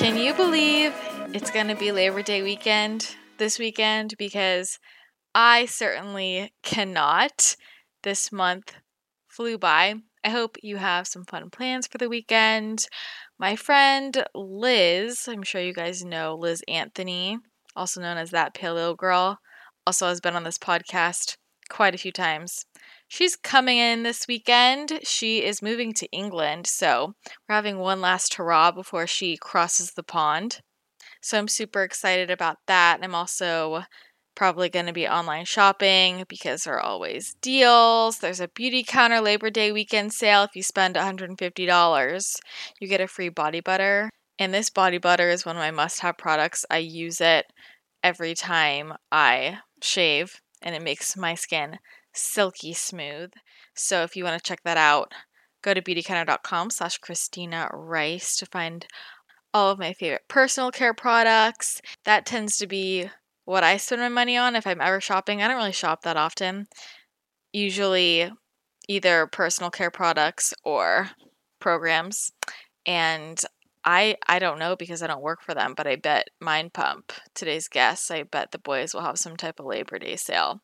Can you believe it's going to be Labor Day weekend this weekend? Because I certainly cannot. This month flew by. I hope you have some fun plans for the weekend. My friend Liz, I'm sure you guys know Liz Anthony, also known as that Paleo Girl, also has been on this podcast quite a few times. She's coming in this weekend. She is moving to England, so we're having one last hurrah before she crosses the pond. So I'm super excited about that. I'm also probably going to be online shopping because there are always deals. There's a Beautycounter Labor Day weekend sale. If you spend $150, you get a free body butter. And this body butter is one of my must have products. I use it every time I shave, and it makes my skin silky smooth. So if you want to check that out, go to beautycounter.com slash Christina Rice to find all of my favorite personal care products. That tends to be what I spend my money on if I'm ever shopping. I don't really shop that often. Usually either personal care products or programs. And I I don't know because I don't work for them, but I bet Mind Pump, today's guest, I bet the boys will have some type of Labor Day sale.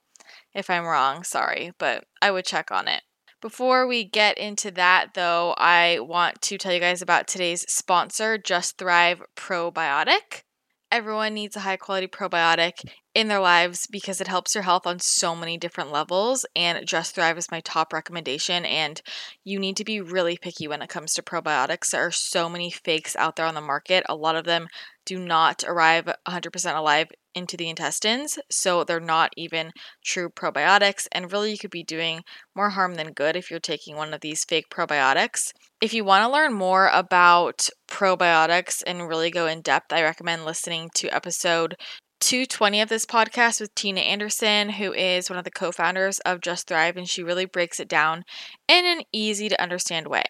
If I'm wrong, sorry, but I would check on it. Before we get into that, though, I want to tell you guys about today's sponsor, Just Thrive Probiotic. Everyone needs a high quality probiotic in their lives because it helps your health on so many different levels. And Just Thrive is my top recommendation. And you need to be really picky when it comes to probiotics. There are so many fakes out there on the market. A lot of them do not arrive 100% alive into the intestines, so they're not even true probiotics. And really, you could be doing more harm than good if you're taking one of these fake probiotics. If you want to learn more about probiotics and really go in depth, I recommend listening to episode 220 of this podcast with Tina Anderson, who is one of the co founders of Just Thrive, and she really breaks it down in an easy to understand way.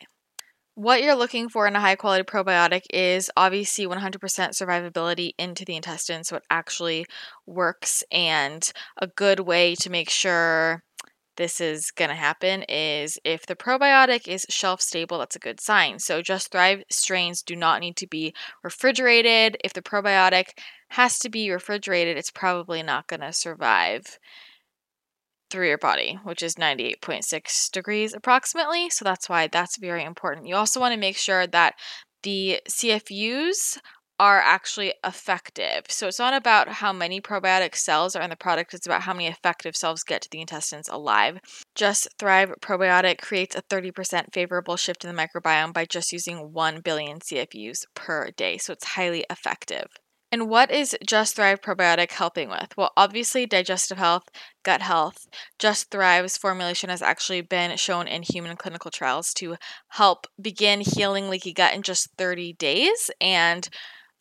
What you're looking for in a high quality probiotic is obviously 100% survivability into the intestine, so it actually works. And a good way to make sure this is going to happen is if the probiotic is shelf stable, that's a good sign. So, Just Thrive strains do not need to be refrigerated. If the probiotic has to be refrigerated, it's probably not going to survive through your body, which is 98.6 degrees approximately. So that's why that's very important. You also want to make sure that the CFUs are actually effective. So it's not about how many probiotic cells are in the product, it's about how many effective cells get to the intestines alive. Just Thrive Probiotic creates a 30% favorable shift in the microbiome by just using 1 billion CFUs per day. So it's highly effective. And what is Just Thrive Probiotic helping with? Well, obviously, digestive health, gut health. Just Thrive's formulation has actually been shown in human clinical trials to help begin healing leaky gut in just 30 days. And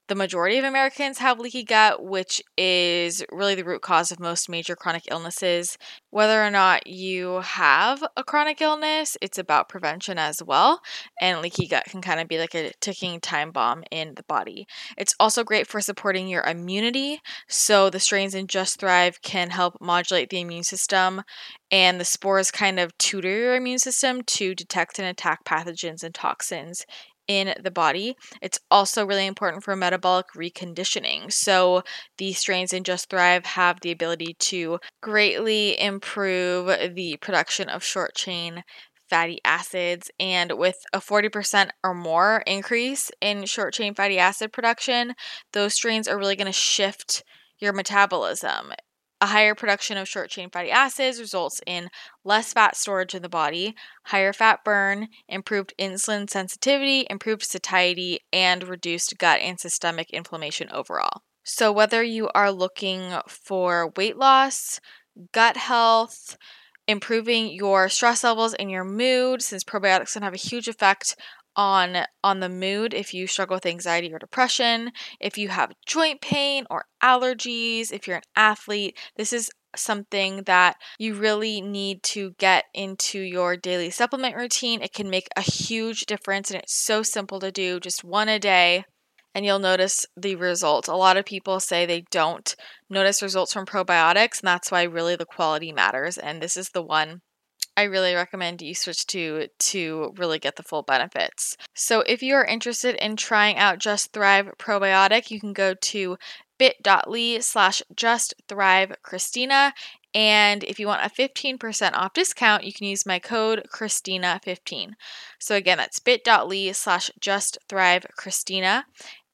the majority of Americans have leaky gut, which is really the root cause of most major chronic illnesses. Whether or not you have a chronic illness, it's about prevention as well. And leaky gut can kind of be like a ticking time bomb in the body. It's also great for supporting your immunity. So, the strains in Just Thrive can help modulate the immune system, and the spores kind of tutor your immune system to detect and attack pathogens and toxins in the body. It's also really important for metabolic reconditioning. So, these strains in Just Thrive have the ability to greatly improve the production of short chain fatty acids. And with a 40% or more increase in short chain fatty acid production, those strains are really going to shift your metabolism A higher production of short chain fatty acids results in less fat storage in the body, higher fat burn, improved insulin sensitivity, improved satiety, and reduced gut and systemic inflammation overall. So, whether you are looking for weight loss, gut health, improving your stress levels and your mood, since probiotics can have a huge effect on on the mood if you struggle with anxiety or depression, if you have joint pain or allergies, if you're an athlete, this is something that you really need to get into your daily supplement routine. It can make a huge difference and it's so simple to do, just one a day. And you'll notice the results. A lot of people say they don't notice results from probiotics, and that's why really the quality matters. And this is the one I really recommend you switch to to really get the full benefits. So if you are interested in trying out Just Thrive Probiotic, you can go to bit.ly slash just thrive Christina. And if you want a 15% off discount, you can use my code Christina15. So again, that's bit.ly slash just thrive Christina.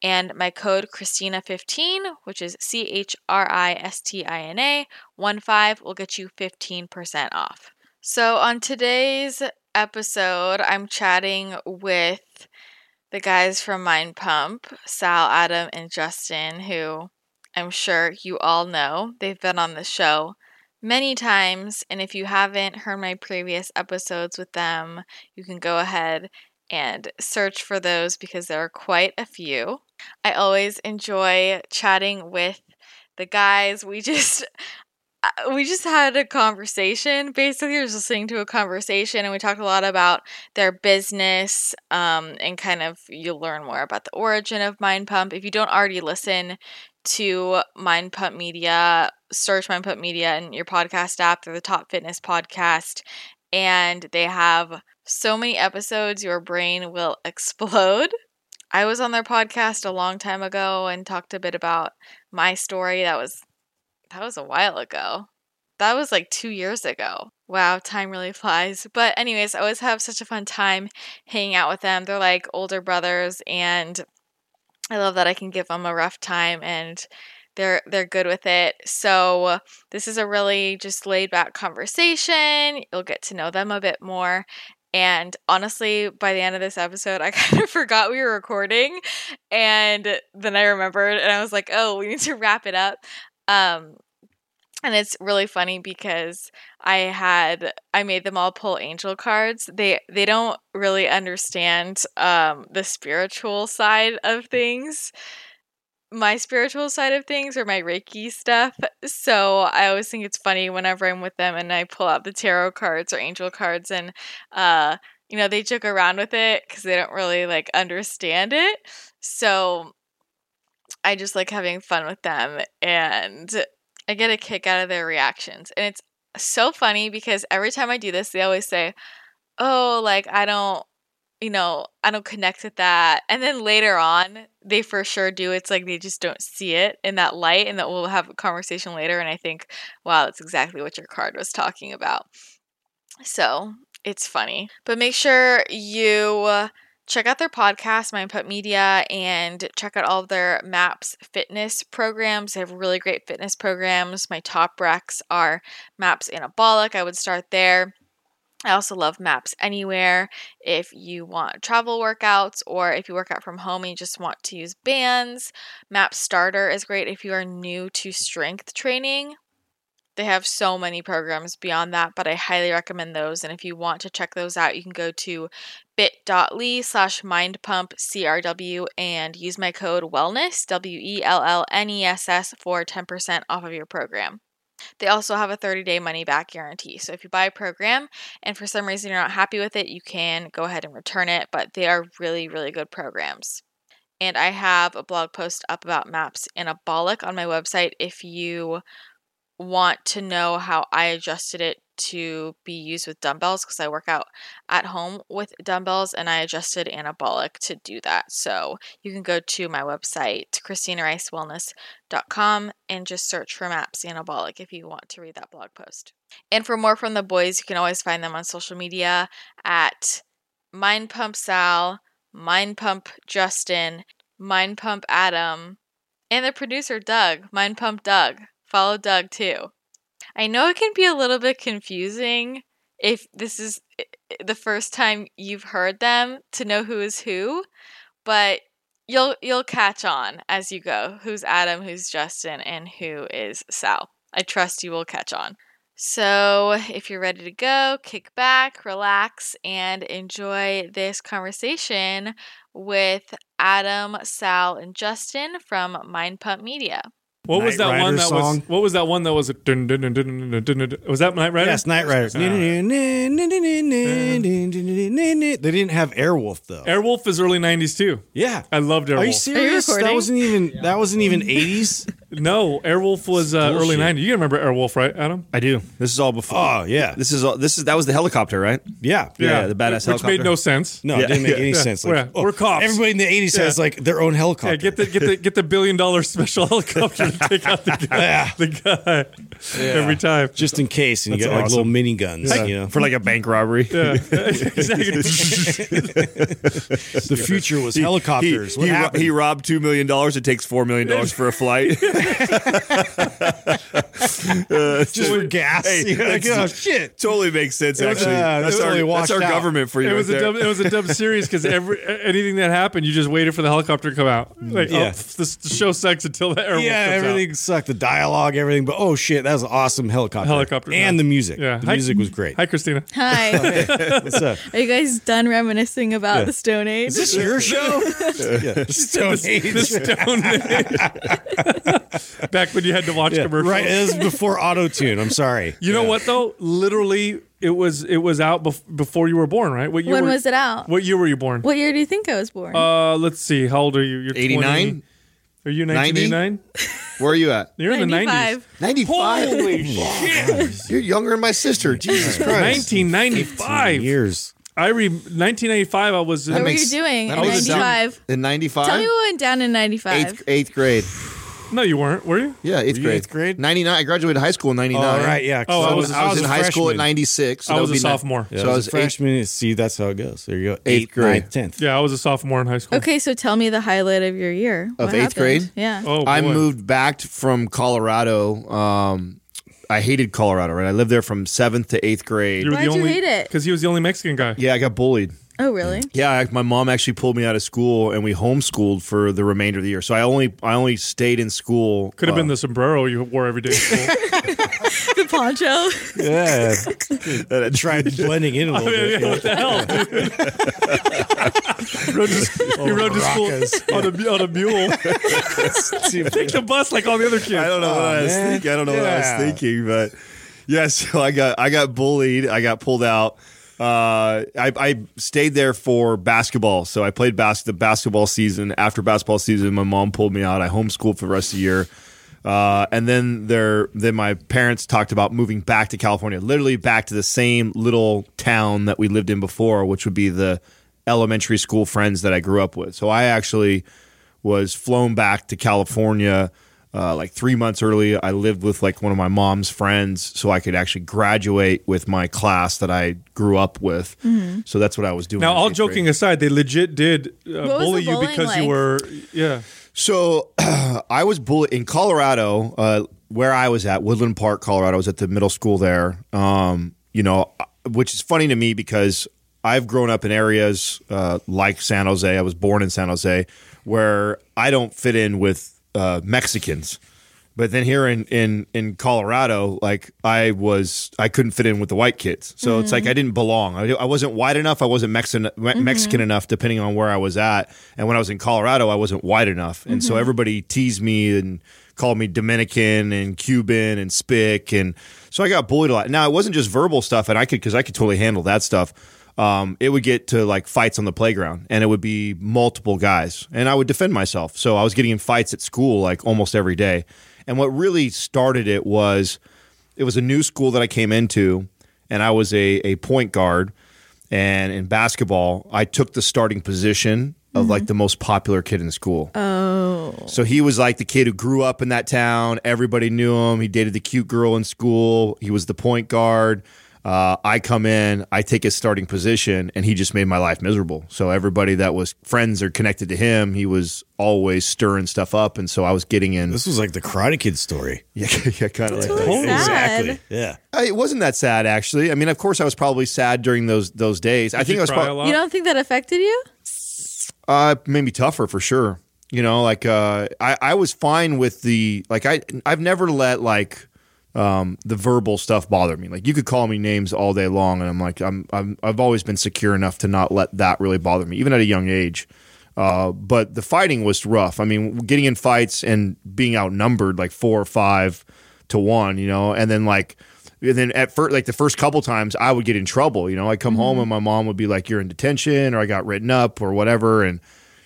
And my code Christina15, which is C H R I S T I N A 1 5, will get you 15% off. So, on today's episode, I'm chatting with the guys from Mind Pump, Sal, Adam, and Justin, who I'm sure you all know. They've been on the show many times, and if you haven't heard my previous episodes with them, you can go ahead and search for those because there are quite a few. I always enjoy chatting with the guys. We just we just had a conversation. Basically, I was listening to a conversation, and we talked a lot about their business, um, and kind of you'll learn more about the origin of Mind Pump. If you don't already listen to Mind Pump Media, search Mind Pump Media in your podcast app. They're the top fitness podcast, and they have so many episodes, your brain will explode. I was on their podcast a long time ago and talked a bit about my story. That was that was a while ago. That was like two years ago. Wow, time really flies. But, anyways, I always have such a fun time hanging out with them. They're like older brothers, and I love that I can give them a rough time and they're they're good with it. So this is a really just laid back conversation. You'll get to know them a bit more. And honestly, by the end of this episode, I kind of forgot we were recording. And then I remembered and I was like, oh, we need to wrap it up. Um, and it's really funny because I had I made them all pull angel cards. They they don't really understand um, the spiritual side of things. My spiritual side of things or my Reiki stuff. So I always think it's funny whenever I'm with them and I pull out the tarot cards or angel cards and uh you know they joke around with it cuz they don't really like understand it. So I just like having fun with them and I get a kick out of their reactions. And it's so funny because every time I do this, they always say, Oh, like, I don't, you know, I don't connect with that. And then later on, they for sure do. It's like they just don't see it in that light, and that we'll have a conversation later. And I think, wow, that's exactly what your card was talking about. So it's funny. But make sure you check out their podcast, Mind Pump Media, and check out all of their MAPS fitness programs. They have really great fitness programs. My top recs are MAPS Anabolic. I would start there. I also love Maps Anywhere if you want travel workouts or if you work out from home and you just want to use bands. Maps Starter is great if you are new to strength training. They have so many programs beyond that, but I highly recommend those. And if you want to check those out, you can go to bit.ly slash mindpumpcrw and use my code wellness, W E L L N E S S, for 10% off of your program. They also have a 30 day money back guarantee. So if you buy a program and for some reason you're not happy with it, you can go ahead and return it, but they are really, really good programs. And I have a blog post up about maps anabolic on my website if you want to know how I adjusted it to be used with dumbbells because I work out at home with dumbbells and I adjusted anabolic to do that. So you can go to my website, christinaricewellness.com, and just search for MAPS Anabolic if you want to read that blog post. And for more from the boys, you can always find them on social media at Mind Pump Sal, Mind Pump Justin, Mind Pump Adam, and the producer Doug, Mind Pump Doug follow Doug too. I know it can be a little bit confusing if this is the first time you've heard them to know who is who, but you'll you'll catch on as you go. Who's Adam, who's Justin, and who is Sal. I trust you will catch on. So, if you're ready to go, kick back, relax, and enjoy this conversation with Adam, Sal, and Justin from Mind Pump Media. What was that one that was? What was that one that was? A was that Knight Rider? Yes, Knight Rider. They didn't have Airwolf though. Airwolf is early '90s too. Yeah, I loved Airwolf. Are you serious? That wasn't even that wasn't even '80s. No, Airwolf was uh, early bullshit. '90s. You remember Airwolf, right, Adam? I do. This is all before. Oh yeah, This is all. This is that was the helicopter, right? yeah. Yeah, the badass helicopter. which made no sense. No, Yeah, it didn't make yeah, any yeah. sense. We're- oh, we're cops. Everybody in the 80s has like their own helicopter. Yeah, get the get the get the billion dollar special helicopter to take out the guy, the guy every time. just in case, and you That's got like little mini guns. You know, for like a bank robbery. Yeah, exactly. the future was He- helicopters. He, what he, ro- he robbed two million dollars. It takes four million dollars for a flight. Just for gas. Hey, You're like, oh shit. totally makes sense. Actually, uh, that's, that's our, totally that's washed our out. government for you. It was right a there. dumb, it was a dumb series because every anything that happened, you just waited for the helicopter to come out. Like, Yeah. oh, this, the show sucks until the Airwolf Yeah, comes out. everything sucked. The dialogue, everything. But oh shit, that was an awesome helicopter. Helicopter, and yeah. the music. Yeah. the Hi- music was great. Hi, Christina. Hi. What's up? Are you guys done reminiscing about the Stone Age? Is this your show? yeah. Stone Age. The Stone Age. Back when you had to watch Yeah, commercials. right. It was before auto tune. I'm sorry. You know what though? Literally, it was it was out bef- before you were born, right? What year when were, was it out? What year were you born? What year do you think I was born? Uh, let's see. How old are you? You're 89? Are you 1989? Where are you at? You're in the 90s. 95. Holy shit! You're younger than my sister. Jesus Christ. 1995. Years. I re 1995. I was. What were you doing in 95? In ninety-five. Tell me what went down in 95. eighth eighth grade. No, you weren't. Were you? Yeah, eighth you grade. eighth grade? Ninety nine. I graduated high school in ninety Oh, nine. right. Yeah. Oh, I was, I was in a high school at freshman. ninety six. I was a sophomore. Yeah, so I I was was a freshman. See, that's how it goes. There you go. Eighth grade. ninth, tenth. Yeah, I was a sophomore in high school. Okay, so tell me the highlight of your year. Of What eighth happened? grade? Yeah. Oh, I moved back from Colorado. Um, I hated Colorado. Right, I lived there from seventh to eighth grade. You were Why'd the you hate it? Because he was the only Mexican guy. yeah, I got bullied. Oh, really? Yeah, I, my mom actually pulled me out of school, and we homeschooled for the remainder of the year. So I only I only stayed in school. Could have uh, been the sombrero you wore every day in school. the poncho. Yeah. Tried blending in a little yeah, bit. yeah, what the hell? dude? rode to, he rode to school on a, on a mule. Take the bus like all the other kids. I don't know what I was man. thinking. I don't know what I was thinking, but yeah. So I got I got bullied. I got pulled out. Uh, I, I stayed there for basketball. So I played bas- the basketball season. After basketball season, my mom pulled me out. I homeschooled for the rest of the year. Uh, and then there, then my parents talked about moving back to California, literally back to the same little town that we lived in before, which would be the elementary school friends that I grew up with. So I actually was flown back to California uh, like three months early. I lived with like one of my mom's friends, so I could actually graduate with my class that I grew up with. So that's what I was doing. Now, all joking grade. aside, they legit did uh, bully you because like? you were, yeah. So I was bullied in Colorado, uh, where I was at Woodland Park, Colorado. I was at the middle school there. Um, you know, which is funny to me because I've grown up in areas uh, like San Jose. I was born in San Jose, where I don't fit in with uh, Mexicans. But then here in, in in Colorado, like I was, I couldn't fit in with the white kids. So it's like I mm-hmm. didn't belong. I, I wasn't white enough. I wasn't Mexican Me- mm-hmm. Mexican enough, depending on where I was at. And when I was in Colorado, I wasn't white enough. And so mm-hmm. everybody teased me and called me Dominican and Cuban and spick. And so I got bullied a lot. Now it wasn't just verbal stuff, and I could because I could totally handle that stuff. Um, it would get to like fights on the playground, and it would be multiple guys, and I would defend myself. So I was getting in fights at school like almost every day. And what really started it was it was a new school that I came into, and I was a, a point guard. And in basketball, I took the starting position of like the most popular kid in school. Oh. So he was like the kid who grew up in that town. Everybody knew him. He dated the cute girl in school. He was the point guard. Uh, I come in, I take his starting position, and he just made my life miserable. So everybody that was friends or connected to him, he was always stirring stuff up, and so I was getting in. This was like the Karate Kid story. Yeah, yeah, kind of like Totally that. sad. Exactly. Yeah. I- It wasn't that sad, actually. I mean, of course, I was probably sad during those those days. I think you I was cry a probably lot? You don't think that affected you? uh, made me tougher for sure. You know, like uh, I I was fine with the like I I've never let like um, the verbal stuff bother me. Like you could call me names all day long, and I'm like I'm, I'm I've always been secure enough to not let that really bother me, even at a young age. Uh, but the fighting was rough. I mean, getting in fights and being outnumbered like four or five to one, you know, and then like. And then at first, like the first couple times, I would get in trouble. You know, I'd come home and my mom would be like, "You're in detention," or "I got written up," or whatever, and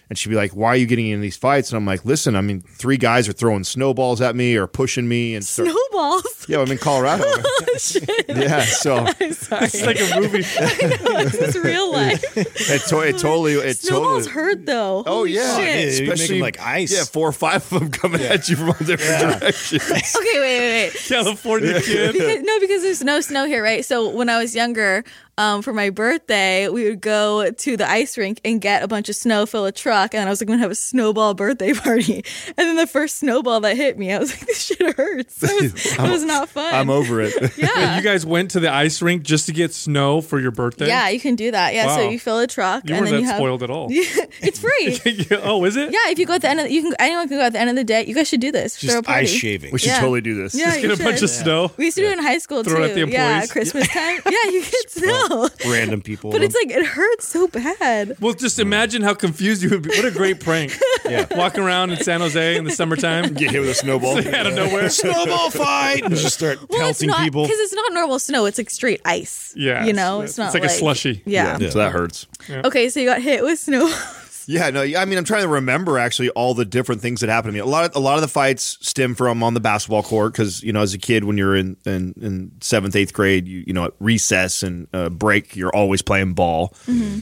and she'd be like, "Why are you getting in these fights?" And I'm like, "Listen, I mean, three guys are throwing snowballs at me or pushing me and start- Snowballs. yeah, I'm in Colorado. Oh, yeah, so I'm sorry. It's like a movie. this is real life. it, to- it totally it Snowballs totally. hurt though. Oh Holy yeah, shit. Yeah, you make them like ice. Yeah, four or five of them coming at you from all different directions. Okay, wait, wait, wait. California kid. Because- no, because there's no snow here, right? So when I was younger, um, for my birthday, we would go to the ice rink and get a bunch of snow, fill a truck, and I was like, I'm gonna have a snowball birthday party. And then the first snowball that hit me, I was like, this shit hurts. It was, it was not fun. I'm over it. yeah. You guys went to the ice rink just to get snow for your birthday? yeah, you can do that. Yeah, so you fill a truck You and weren't then that you have spoiled at all. it's free. oh, is it? Yeah, if you go at the end of the, you can anyone can go at the end of the day. You guys should do this. Throw a Just party. ice shaving. We should Yeah. totally do this. Yeah, Just get you a bunch should. of snow. We used to do it in high school Throw it at the employees. yeah, employees. Christmas time. Yeah, you get snow. Random people. But it's like it hurts so bad. Well, just imagine how confused you would be. What a great prank. yeah. Walking around in San Jose in the summertime. Get hit with a snowball. out of nowhere. snowball fight and just start Well, pelting not people. because it's not normal snow. It's like straight ice. Yeah. you know, it's, not it's like, a slushy. Yeah. So that hurts. Okay, so you got hit with snow. Yeah, no, I mean, I'm trying to remember actually all the different things that happened to me. A lot of a lot of the fights stem from on the basketball court because you know, as a kid, when you're in in, in seventh, eighth grade, you you know, at recess and uh, break, you're always playing ball.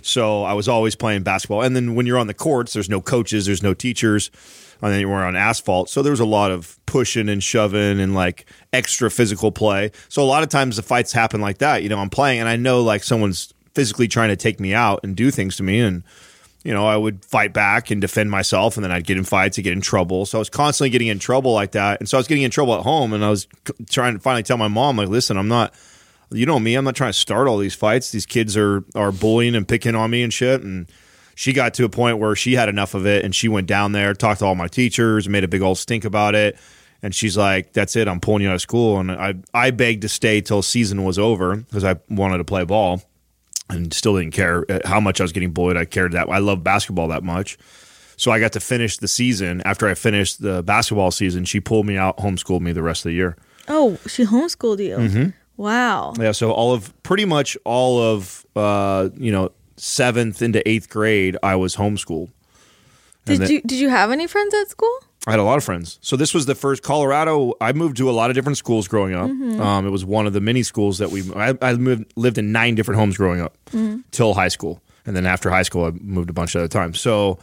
So I was always playing basketball, and then when you're on the courts, there's no coaches, there's no teachers, and then you're on asphalt. So there was a lot of pushing and shoving and like extra physical play. So a lot of times the fights happen like that. You know, I'm playing and I know like someone's physically trying to take me out and do things to me and you know, I would fight back and defend myself, and then I'd get in fights, I'd get in trouble. So I was constantly getting in trouble like that, and so I was getting in trouble at home, and I was trying to finally tell my mom, like, listen, I'm not, you know me, I'm not trying to start all these fights. These kids are are bullying and picking on me and shit, and she got to a point where she had enough of it, and she went down there, talked to all my teachers, made a big old stink about it. And she's like, "That's it. I'm pulling you out of school." And I, I begged to stay till season was over because I wanted to play ball and still didn't care uh, how much I was getting bullied. I cared that I love basketball that much. So I got to finish the season. After I finished the basketball season, she pulled me out, homeschooled me the rest of the year. Oh, she homeschooled you. Mm-hmm. Wow. Yeah, so all of pretty much all of uh, you know seventh into eighth grade, I was homeschooled. Did then- you did you have any friends at school? I had a lot of friends. So this was the first Colorado. I moved to a lot of different schools growing up. Um, it was one of the many schools that we. I, I moved, lived in nine different homes growing up till high school, and then after high school, I moved a bunch of other times. So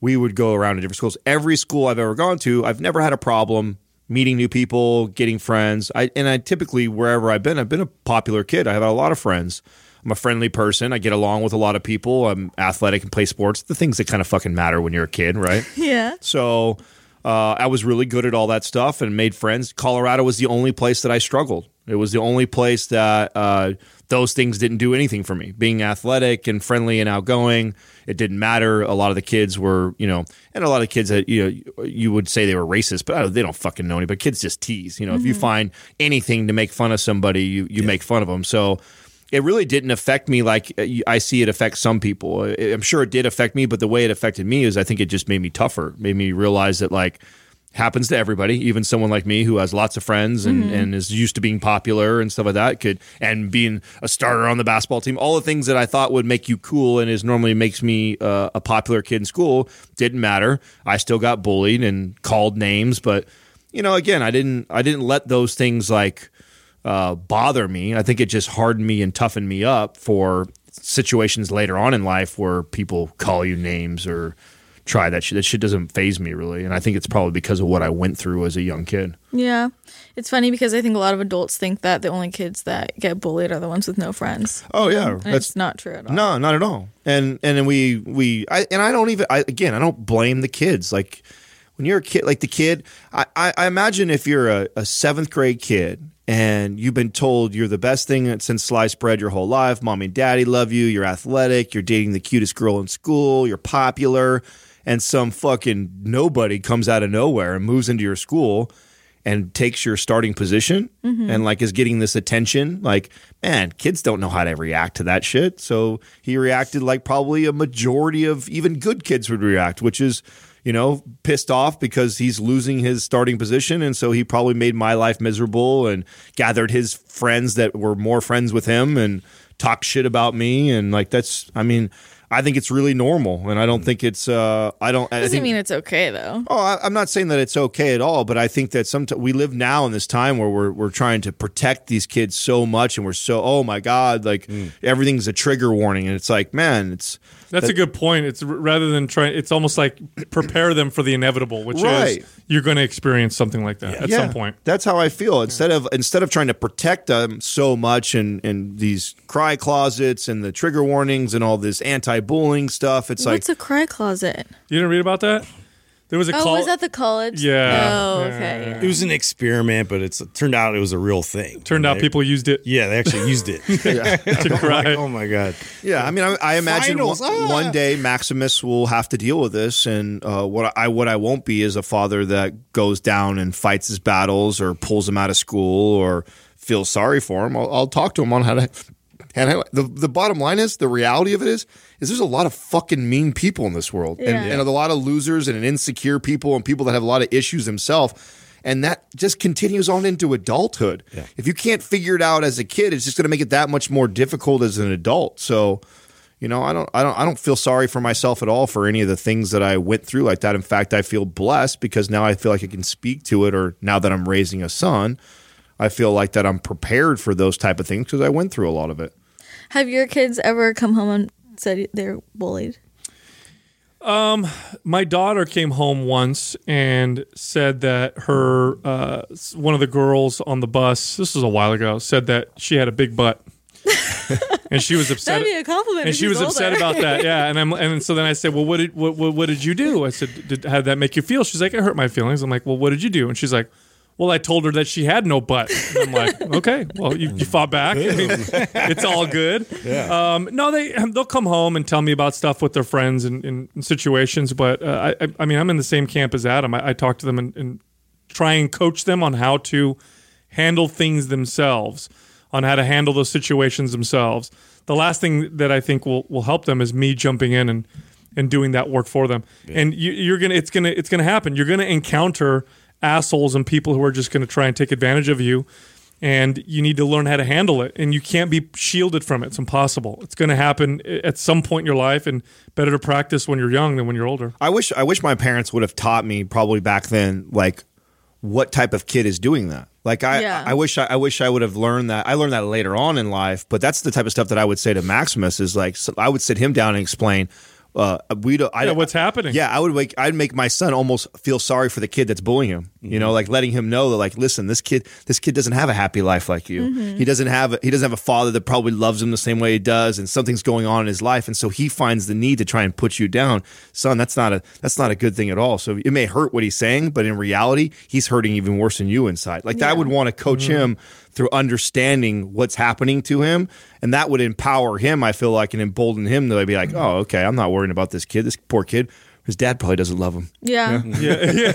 we would go around to different schools. Every school I've ever gone to, I've never had a problem meeting new people, getting friends. I and I typically wherever I've been, I've been a popular kid. I have a lot of friends. I'm a friendly person. I get along with a lot of people. I'm athletic and play sports. The things that kind of fucking matter when you're a kid, right? Yeah. So uh, I was really good at all that stuff and made friends. Colorado was the only place that I struggled. It was the only place that uh, those things didn't do anything for me. Being athletic and friendly and outgoing, it didn't matter. A lot of the kids were, you know, and a lot of kids that you know you would say they were racist, but uh, they don't fucking know any. But kids just tease. You know, if you find anything to make fun of somebody, you you make fun of them. So it really didn't affect me like uh, I see it affect some people. I- I'm sure it did affect me, but the way it affected me is I think it just made me tougher, made me realize that like happens to everybody, even someone like me who has lots of friends and, and is used to being popular and stuff like that could and being a starter on the basketball team. All the things that I thought would make you cool and is normally makes me uh, a popular kid in school didn't matter. I still got bullied and called names, but you know, again, I didn't I didn't let those things like uh, bother me. I think it just hardened me and toughened me up for situations later on in life where people call you names or try that shit. That shit doesn't faze me really, and I think it's probably because of what I went through as a young kid. Yeah. It's funny because I think a lot of adults think that the only kids that get bullied are the ones with no friends. Oh yeah, And it's not true at all. No, not at all. And and then we we I and I don't even I again I don't blame the kids. Like when you're a kid, like the kid, I I, I imagine if you're a, a seventh grade kid and you've been told you're the best thing since sliced bread your whole life, mommy and daddy love you, you're athletic, you're dating the cutest girl in school, you're popular, and some fucking nobody comes out of nowhere and moves into your school and takes your starting position mm-hmm. and like is getting this attention. Like man kids don't know how to react to that shit. So he reacted like probably a majority of even good kids would react which is you know pissed off because he's losing his starting position and so he probably made my life miserable and gathered his friends that were more friends with him and talked shit about me and like that's i mean I think it's really normal, and I don't think it's. Uh, I don't. I Doesn't think, mean it's okay though. Oh, I, I'm not saying that it's okay at all, but I think that sometimes we live now in this time where we're we're trying to protect these kids so much, and we're so oh my god, like everything's a trigger warning, and it's like man, it's That's a good point. It's rather than trying, it's almost like prepare them for the inevitable, which Right. is you're going to experience something like that at Yeah, some point. That's how I feel. Instead of instead of trying to protect them so much and and these cry closets and the trigger warnings and all this anti-bullying stuff, it's like What's a cry closet? You didn't read about that? There was a Oh, call. was that the college? Yeah. Oh, okay. yeah, It was an experiment, but it's it turned out it was a real thing. Turned out They- people used it Yeah, they actually used it. to cry. oh my god. Yeah, I mean, I, I imagine one, ah! one day Maximus will have to deal with this, and uh, what I what I won't be is a father that goes down and fights his battles or pulls him out of school or feels sorry for him. I'll, I'll talk to him on how to. And I, the the bottom line is the reality of it is is there's a lot of fucking mean people in this world, and, Yeah. and a lot of losers and insecure people and people that have a lot of issues themselves. And that just continues on into adulthood. If you can't figure it out as a kid, it's just going to make it that much more difficult as an adult. So, you know, I don't, I don't, I don't feel sorry for myself at all for any of the things that I went through like that. In fact, I feel blessed because now I feel like I can speak to it. Or now that I'm raising a son, I feel like that I'm prepared for those type of things because I went through a lot of it. Have your kids ever come home and said they're bullied? My daughter came home once and said that her uh, one of the girls on the bus. This was a while ago. Said that she had a big butt, and she was upset. That'd be a compliment. and she was upset about that. Yeah, and I'm and so then I said, well, what did what what, what did you do? I said, did, how did that make you feel? She's like, it hurt my feelings. I'm like, well, what did you do? And she's like. Well, I told her that she had no butt. And I'm like, okay, well, you, you fought back. I mean, it's all good. Um, no, they they'll come home and tell me about stuff with their friends and in situations. But uh, I, I mean, I'm in the same camp as Adam. I, I talk to them and, and try and coach them on how to handle things themselves, on how to handle those situations themselves. The last thing that I think will will help them is me jumping in and and doing that work for them. And you, you're gonna it's gonna it's gonna happen. You're gonna encounter assholes and people who are just gonna try and take advantage of you. And you need to learn how to handle it, and you can't be shielded from it. It's impossible. It's going to happen at some point in your life, and better to practice when you're young than when you're older. I wish, I wish my parents would have taught me probably back then, like what type of kid is doing that. Like I, Yeah. I wish I, I wish I would have learned that. I learned that later on in life, but that's the type of stuff that I would say to Maximus is like so I would sit him down and explain. Uh, we don't. I, Yeah, what's happening? Yeah, I would make. I'd make my son almost feel sorry for the kid that's bullying him. You Mm-hmm. know, like letting him know that, like, listen, this kid, this kid doesn't have a happy life like you. Mm-hmm. He doesn't have. He doesn't have a father that probably loves him the same way he does, and something's going on in his life, and so he finds the need to try and put you down, son. That's not a. That's not a good thing at all. So it may hurt what he's saying, but in reality, he's hurting even worse than you inside. Like I would want to coach Mm-hmm. him through understanding what's happening to him, and that would empower him. I feel like and embolden him to be like, oh, okay, I'm not worrying about this kid. This poor kid. His dad probably doesn't love him. Yeah. Yeah, yeah.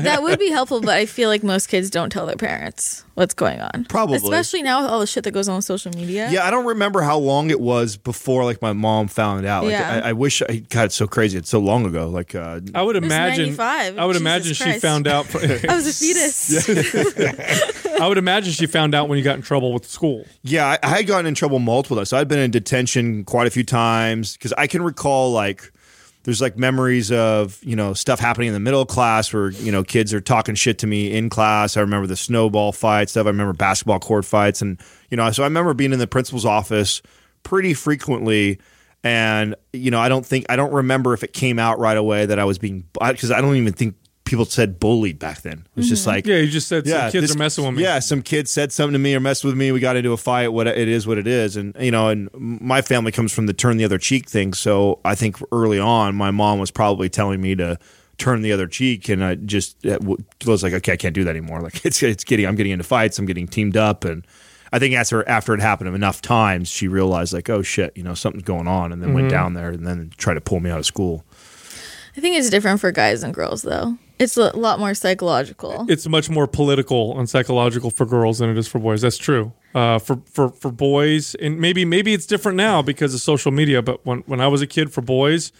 that would be helpful, but I feel like most kids don't tell their parents what's going on. Probably. Especially now with all the shit that goes on with social media. Yeah, I don't remember how long it was before like my mom found out. Like, Yeah. I, I wish I God, it's so crazy. It's so long ago. Like, uh, I would imagine. 95. I would Jesus imagine she found out. I was a fetus. I would imagine she found out when you got in trouble with school. yeah, I, I had gotten in trouble multiple times. So I'd been in detention quite a few times because I can recall like there's like memories of you know stuff happening in the middle class where you know kids are talking shit to me in class. I remember the snowball fight stuff. I remember basketball court fights, and you know, so I remember being in the principal's office pretty frequently And you know, I don't think I don't remember if it came out right away that I was being because I don't even think people said bullied back then. It was just like Yeah, you just said some kids this- are messing with me. Yeah, some kid said something to me or messed with me. We got into a fight. What it is, what it is, and you know, and my family comes from the turn the other cheek thing. So I think early on, my mom was probably telling me to turn the other cheek, and I just uh, w- was like, okay, I can't do that anymore. Like it's it's getting, I'm getting into fights, I'm getting teamed up, and I think after after it happened enough times, she realized like, oh shit, you know, something's going on, and then Mm-hmm. went down there and then tried to pull me out of school. I think it's different for guys and girls, though. It's a lot more psychological. it's much more political and psychological for girls than it is for boys. That's true. Uh, for for for boys, and maybe maybe it's different now because of social media. But when when I was a kid, for boys,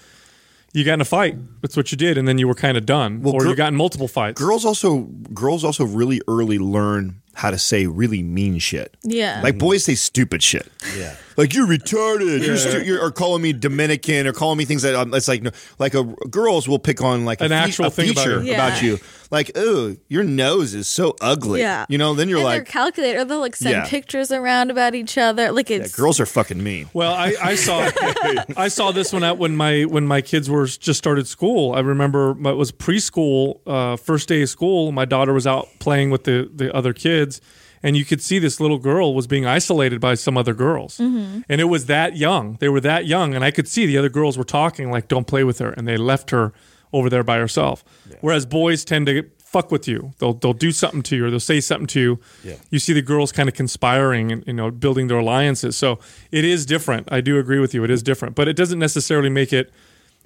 you got in a fight. That's what you did, and then you were kind of done, or gir- you got in multiple fights. Girls also girls also really early learn how to say really mean shit. yeah. Like boys say stupid shit. Yeah. Like you're retarded. You're, stu- you're or calling me Dominican or calling me things that um, it's like no, like a girls will pick on like a, An fe- actual a thing about feature you. about Yeah. you. Like oh your nose is so ugly. Yeah. You know then you're and like they're calculated, or they'll like send Yeah. pictures around about each other. Like yeah, it's girls are fucking mean. Well, I, I saw I saw this one out when my when my kids were just started school. I remember it was preschool, uh, first day of school. My daughter was out playing with the the other kids, and you could see this little girl was being isolated by some other girls, and it was that young. They were that young, and I could see the other girls were talking like, "Don't play with her," and they left her over there by herself. Whereas boys tend to fuck with you. They'll they'll do something to you or they'll say something to you. Yeah. You see the girls kind of conspiring and you know building their alliances. So it is different. I do agree with you. It is different, but it doesn't necessarily make it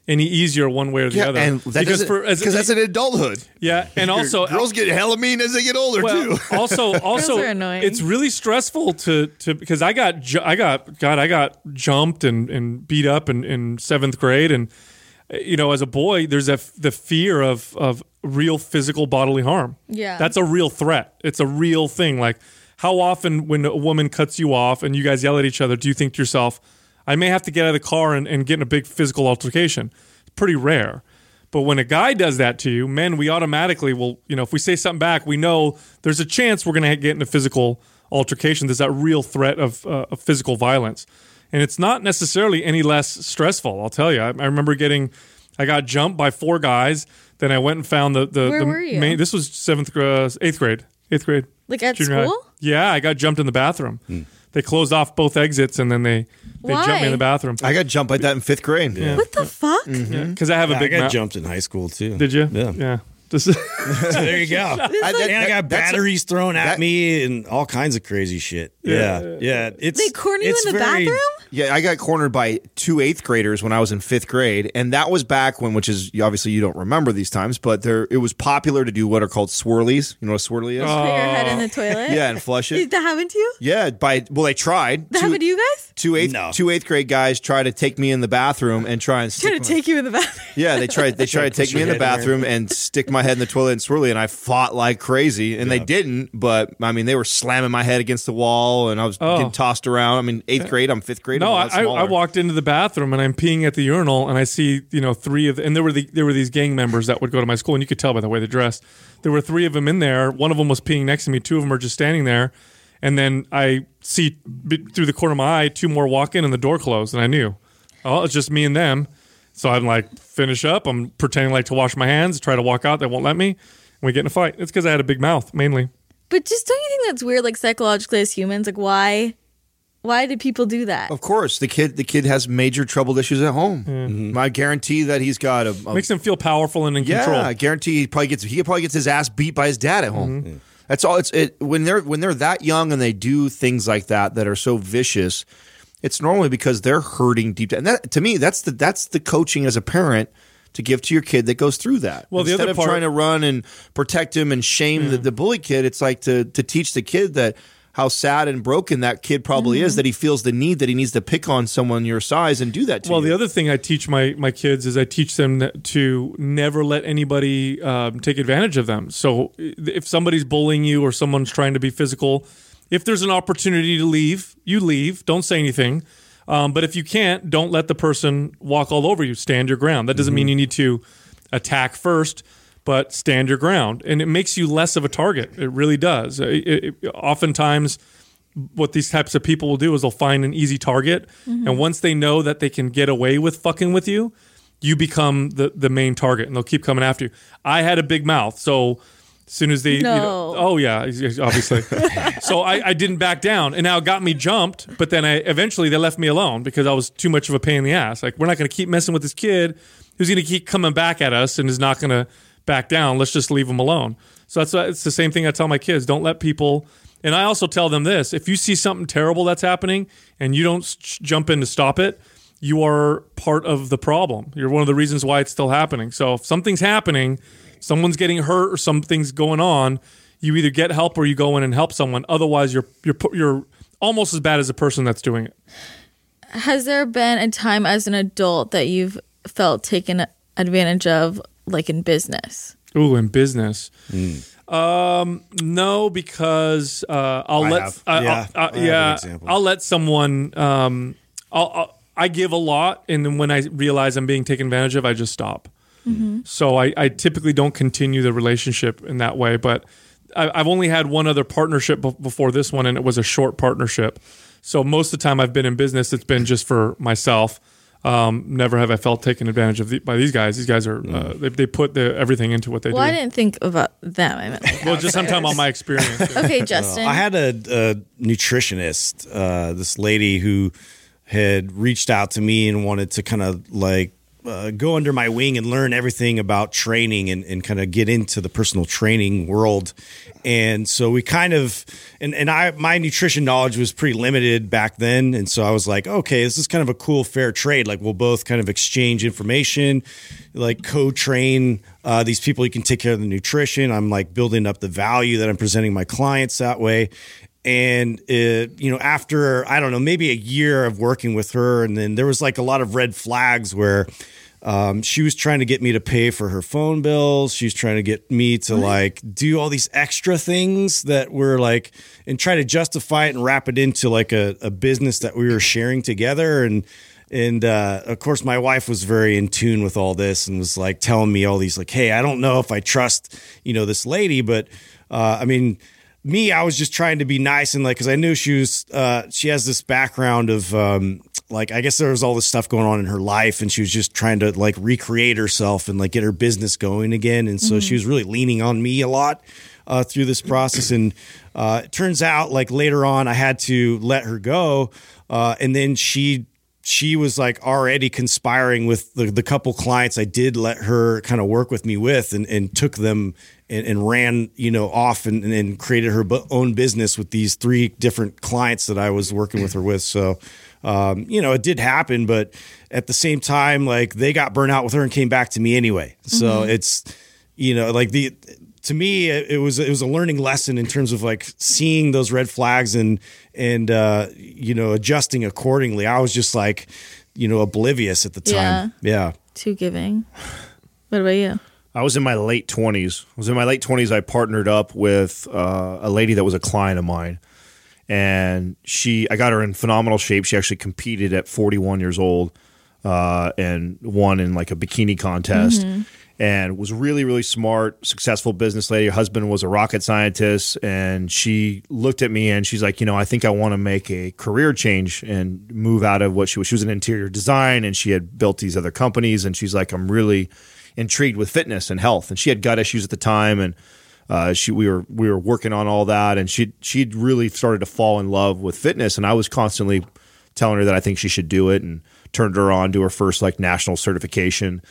any easier one way or the Yeah, other. and that because for as, because that's an adulthood. yeah, and also girls get hella mean as they get older well, too. also, also, it's really stressful to to because I got ju- I got God I got jumped and and beat up in, in seventh grade and you know as a boy there's a f- the fear of of real physical bodily harm. Yeah. that's a real threat. It's a real thing. Like how often when a woman cuts you off and you guys yell at each other, do you think to yourself, I may have to get out of the car and, and get in a big physical altercation? It's pretty rare. But when a guy does that to you, men, we automatically will, you know, if we say something back, we know there's a chance we're going to get in a physical altercation. There's that real threat of, uh, of physical violence. And it's not necessarily any less stressful, I'll tell you. I, I remember getting, I got jumped by four guys. Then I went and found the, the, Where the were you? main, this was seventh, uh, eighth grade, eighth grade. Like at junior high. school? Yeah, I got jumped in the bathroom. They closed off both exits and then they, they jumped me in the bathroom. I got jumped like that in fifth grade. Yeah. What the fuck? Because I have a I big I got mouth. jumped in high school too. Did you? Yeah. Yeah. This- there you go. I- that- and I got that's a- batteries thrown at that- me and all kinds of crazy shit. Yeah, yeah. It's They corner you it's in the very- bathroom? Yeah, I got cornered by two eighth graders when I was in fifth grade, and that was back when, which is obviously you don't remember these times, but there it was popular to do what are called swirlies. You know what a swirly is? Put your head in the oh. toilet. yeah, and flush it. Did it. that happen to you? Yeah, by well, they tried. That happened to you guys? Two eighth, No. two eighth grade guys try to take me in the bathroom and try and stick Trying to my- take you in the bathroom. Yeah, they tried. They tried to take me in the head in there. bathroom and stick my head in the toilet and swirly, and I fought like crazy, and they didn't. But I mean, they were slamming my head against the wall, and I was Oh. getting tossed around. I mean, eighth grade, I'm fifth grade. No, I'm a I, lot I, I walked into the bathroom and I'm peeing at the urinal and I see you know three of and there were the there were these gang members that would go to my school and you could tell by the way they dressed. There were three of them in there. One of them was peeing next to me. Two of them are just standing there, and then I see through the corner of my eye two more walk in and the door closed and I knew, oh, it's just me and them. So I'm like finish up. I'm pretending like to wash my hands, try to walk out. They won't let me. And we get in a fight. It's because I had a big mouth mainly. But just don't you think that's weird, like psychologically as humans? Like why why do people do that? Of course, the kid the kid has major troubled issues at home. Mm-hmm. I guarantee that he's got a, a Makes him feel powerful and in control. yeah. control. I guarantee he probably gets he probably gets his ass beat by his dad at home. Mm-hmm. That's all. It's it when they're when they're that young and they do things like that that are so vicious. It's normally because they're hurting deep down. And that to me, that's the that's the coaching as a parent to give to your kid that goes through that. Well, the Instead other of part- trying to run and protect him and shame the, the bully kid, it's like to to teach the kid that how sad and broken that kid probably Mm-hmm. is that he feels the need that he needs to pick on someone your size and do that to Well, you. the other thing I teach my my kids is I teach them to never let anybody um, take advantage of them. So if somebody's bullying you or someone's trying to be physical, if there's an opportunity to leave, you leave. Don't say anything. Um, but if you can't, don't let the person walk all over you. Stand your ground. That doesn't mean you need to attack first, but stand your ground, and it makes you less of a target. It really does. It- it- it- oftentimes what these types of people will do is they'll find an easy target, mm-hmm. and once they know that they can get away with fucking with you, you become the the main target, and they'll keep coming after you. I had a big mouth, so as soon as they, you know- oh yeah, obviously. so I, I didn't back down, and now it got me jumped. But then I eventually they left me alone because I was too much of a pain in the ass. Like we're not going to keep messing with this kid who's going to keep coming back at us and is not going to back down. Let's just leave them alone. So that's what, it's the same thing I tell my kids: don't let people. And I also tell them this: if you see something terrible that's happening and you don't jump in to stop it, you are part of the problem. You're one of the reasons why it's still happening. So if something's happening, someone's getting hurt or something's going on, you either get help or you go in and help someone. Otherwise, you're you're you're almost as bad as the person that's doing it. Has there been a time as an adult that you've felt taken advantage of, like in business? Ooh, in business. Um, no, because uh, I'll I let have. I, Yeah, I'll, I uh, yeah. I'll let someone. Um, I'll, I'll I give a lot, and then when I realize I'm being taken advantage of, I just stop. So I, I typically don't continue the relationship in that way. But I, I've only had one other partnership be- before this one, and it was a short partnership. So most of the time I've been in business, it's been just for myself. Um, never have I felt taken advantage of the, by these guys. These guys are uh, they, they put the, everything into what they do. Well, I didn't think about them. I meant like Well, just I'm talking about my experience. okay, Justin. I had a, a nutritionist, uh, this lady who had reached out to me and wanted to kind of like uh, go under my wing and learn everything about training and, and kind of get into the personal training world. And so we kind of, and, and I, my nutrition knowledge was pretty limited back then. And so I was like, okay, this is kind of a cool fair trade. Like we'll both kind of exchange information, like co-train uh, these people. You can take care of the nutrition. I'm like building up the value that I'm presenting my clients that way and it, you know after i don't know maybe a year of working with her and then there was like a lot of red flags where um, she was trying to get me to pay for her phone bills. She was trying to get me to like do all these extra things that were like and try to justify it and wrap it into like a, a business that we were sharing together. And and uh, of course my wife was very in tune with all this and was like telling me all these like hey i don't know if i trust you know this lady but uh, i mean me, I was just trying to be nice and like, cause I knew she was, uh, she has this background of, um, like, I guess there was all this stuff going on in her life and she was just trying to like recreate herself and like get her business going again. And so she was really leaning on me a lot, uh, through this process. And, uh, it turns out like later on, I had to let her go. Uh, and then she, she was like already conspiring with the, the couple clients I did let her kind of work with me with and, and took them and, and ran, you know, off and, and created her own business with these three different clients that I was working with her with. So, um, you know, it did happen, but at the same time, like they got burnt out with her and came back to me anyway. So it's, you know, like the, to me, it it was it was a learning lesson in terms of like seeing those red flags and and uh, you know adjusting accordingly. I was just like, you know, oblivious at the time. Yeah. Too giving. What about you? I was in my late twenties. I was in my late twenties. I partnered up with uh, a lady that was a client of mine, and she. I got her in phenomenal shape. She actually competed at 41 years old, uh, and won in like a bikini contest. And was really, really smart, successful business lady. Her husband was a rocket scientist, and she looked at me and she's like, you know, I think I want to make a career change and move out of what she was. She was in interior design, and she had built these other companies. And she's like, I'm really intrigued with fitness and health, and she had gut issues at the time, and uh, she we were we were working on all that, and she she'd really started to fall in love with fitness, and I was constantly telling her that I think she should do it, and turned her on to her first like national certification.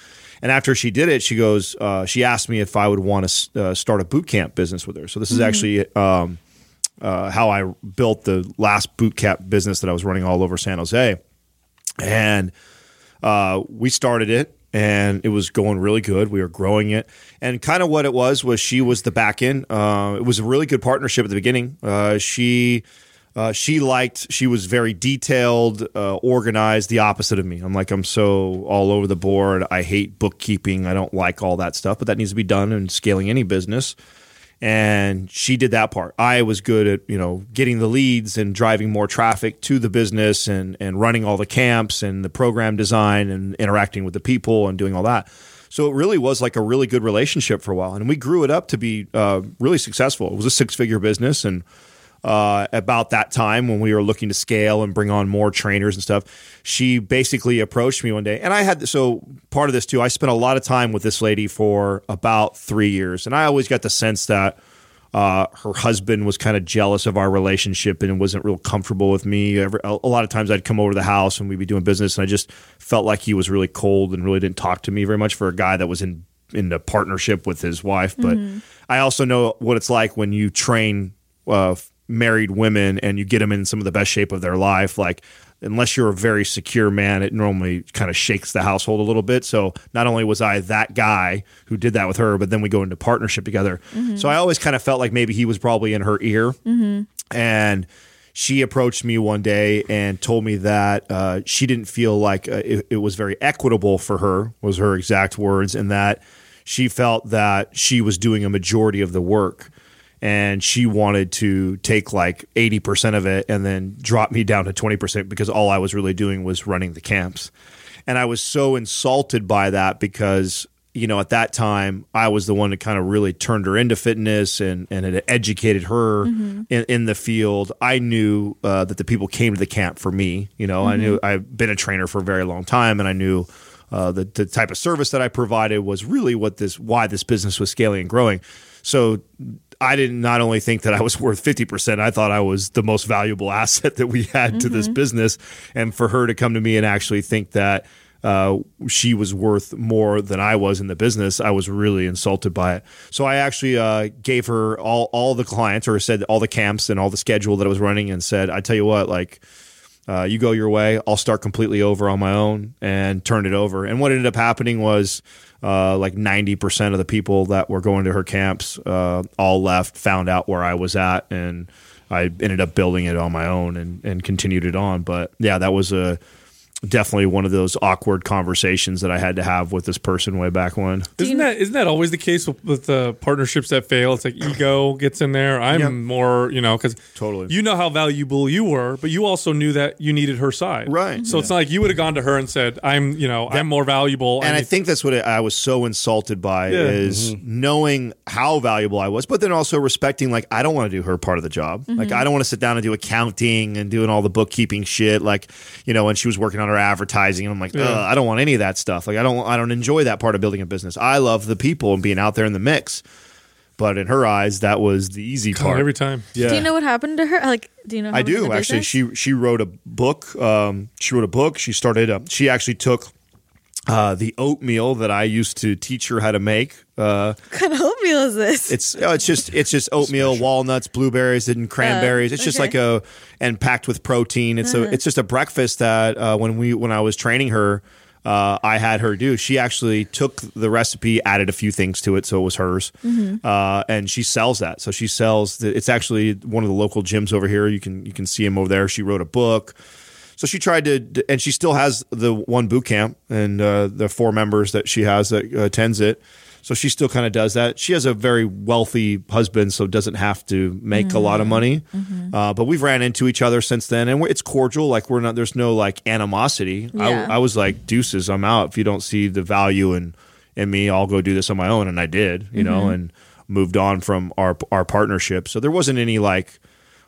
And after she did it, she goes, uh, she asked me if I would want to uh, start a boot camp business with her. So this is actually um, uh, how I built the last boot camp business that I was running all over San Jose, and uh, we started it and it was going really good. We were growing it, and kind of what it was was she was the back end. Uh, it was a really good partnership at the beginning. Uh, she. Uh, she liked. She was very detailed, uh, organized. The opposite of me. I'm like I'm so all over the board. I hate bookkeeping. I don't like all that stuff. But that needs to be done in scaling any business and she did that part. I was good at you know getting the leads and driving more traffic to the business and and running all the camps and the program design and interacting with the people and doing all that. So it really was like a really good relationship for a while, and we grew it up to be uh, really successful. It was a six figure business, and uh, about that time when we were looking to scale and bring on more trainers and stuff. She basically approached me one day, and I had so part of this too. I spent a lot of time with this lady for about three years, and I always got the sense that uh, her husband was kind of jealous of our relationship and wasn't real comfortable with me. Every, a a lot of times I'd come over to the house and we'd be doing business, and I just felt like he was really cold and really didn't talk to me very much for a guy that was in in a partnership with his wife. But I also know what it's like when you train uh, married women and you get them in some of the best shape of their life. Like unless you're a very secure man, it normally kind of shakes the household a little bit. So not only was I that guy who did that with her, but then we go into partnership together. So I always kind of felt like maybe he was probably in her ear. And she approached me one day and told me that uh, she didn't feel like uh, it, it was very equitable for her, was her exact words, and that she felt that she was doing a majority of the work and she wanted to take like 80% of it and then drop me down to 20% because all I was really doing was running the camps. And I was so insulted by that because, you know, at that time, I was the one that kind of really turned her into fitness and, and had educated her in, in the field. I knew uh, that the people came to the camp for me. You know, I knew I've been a trainer for a very long time and I knew uh, the, the type of service that I provided was really what this, why this business was scaling and growing. So I didn't not only think that I was worth 50%, I thought I was the most valuable asset that we had to this business. And for her to come to me and actually think that uh, she was worth more than I was in the business, I was really insulted by it. So I actually uh, gave her all, all the clients or said all the camps and all the schedule that I was running and said, I tell you what, like, uh, you go your way. I'll start completely over on my own and turn it over. And what ended up happening was uh, like 90% of the people that were going to her camps uh, all left, found out where I was at, and I ended up building it on my own and, and continued it on. But yeah, that was a definitely one of those awkward conversations that I had to have with this person way back when. Isn't that isn't that always the case with, with uh, partnerships that fail? It's like ego gets in there. I'm Yep. more, you know, because Totally. you know how valuable you were, but you also knew that you needed her side, Right. So it's not like you would have gone to her and said, "I'm, you know, I'm more valuable." and I need- think that's what I was so insulted by Yeah. is knowing how valuable I was, but then also respecting like I don't want to do her part of the job. Like I don't want to sit down and do accounting and doing all the bookkeeping shit. Like you know when she was working on her advertising, and I'm like, Ugh, I don't want any of that stuff. Like I don't I don't enjoy that part of building a business. I love the people and being out there in the mix. But in her eyes, that was the easy God, part. every time. yeah. Do you know what happened to her? Like, do you know? I do actually. business? She she wrote a book. Um, she wrote a book. She started. A, she actually took uh, the oatmeal that I used to teach her how to make. Uh, What kind of oatmeal is this? it's oh, it's just it's just oatmeal, walnuts, blueberries, and cranberries. it's just okay. like a and packed with protein. It's a it's just a breakfast that uh, when we when I was training her. Uh, I had her do. She actually took the recipe, added a few things to it, so it was hers, uh, and she sells that. So she sells. The, it's actually one of the local gyms over here. You can you can see him over there. She wrote a book. So she tried to, and she still has the one boot camp and uh, the four members that she has that attends it. So she still kind of does that. She has a very wealthy husband, so doesn't have to make a lot of money. Uh, but we've ran into each other since then, and it's cordial. Like we're not, there's no like animosity. Yeah. I, I was like, deuces, I'm out. If you don't see the value in in me, I'll go do this on my own, and I did, you know, and moved on from our our partnership. So there wasn't any like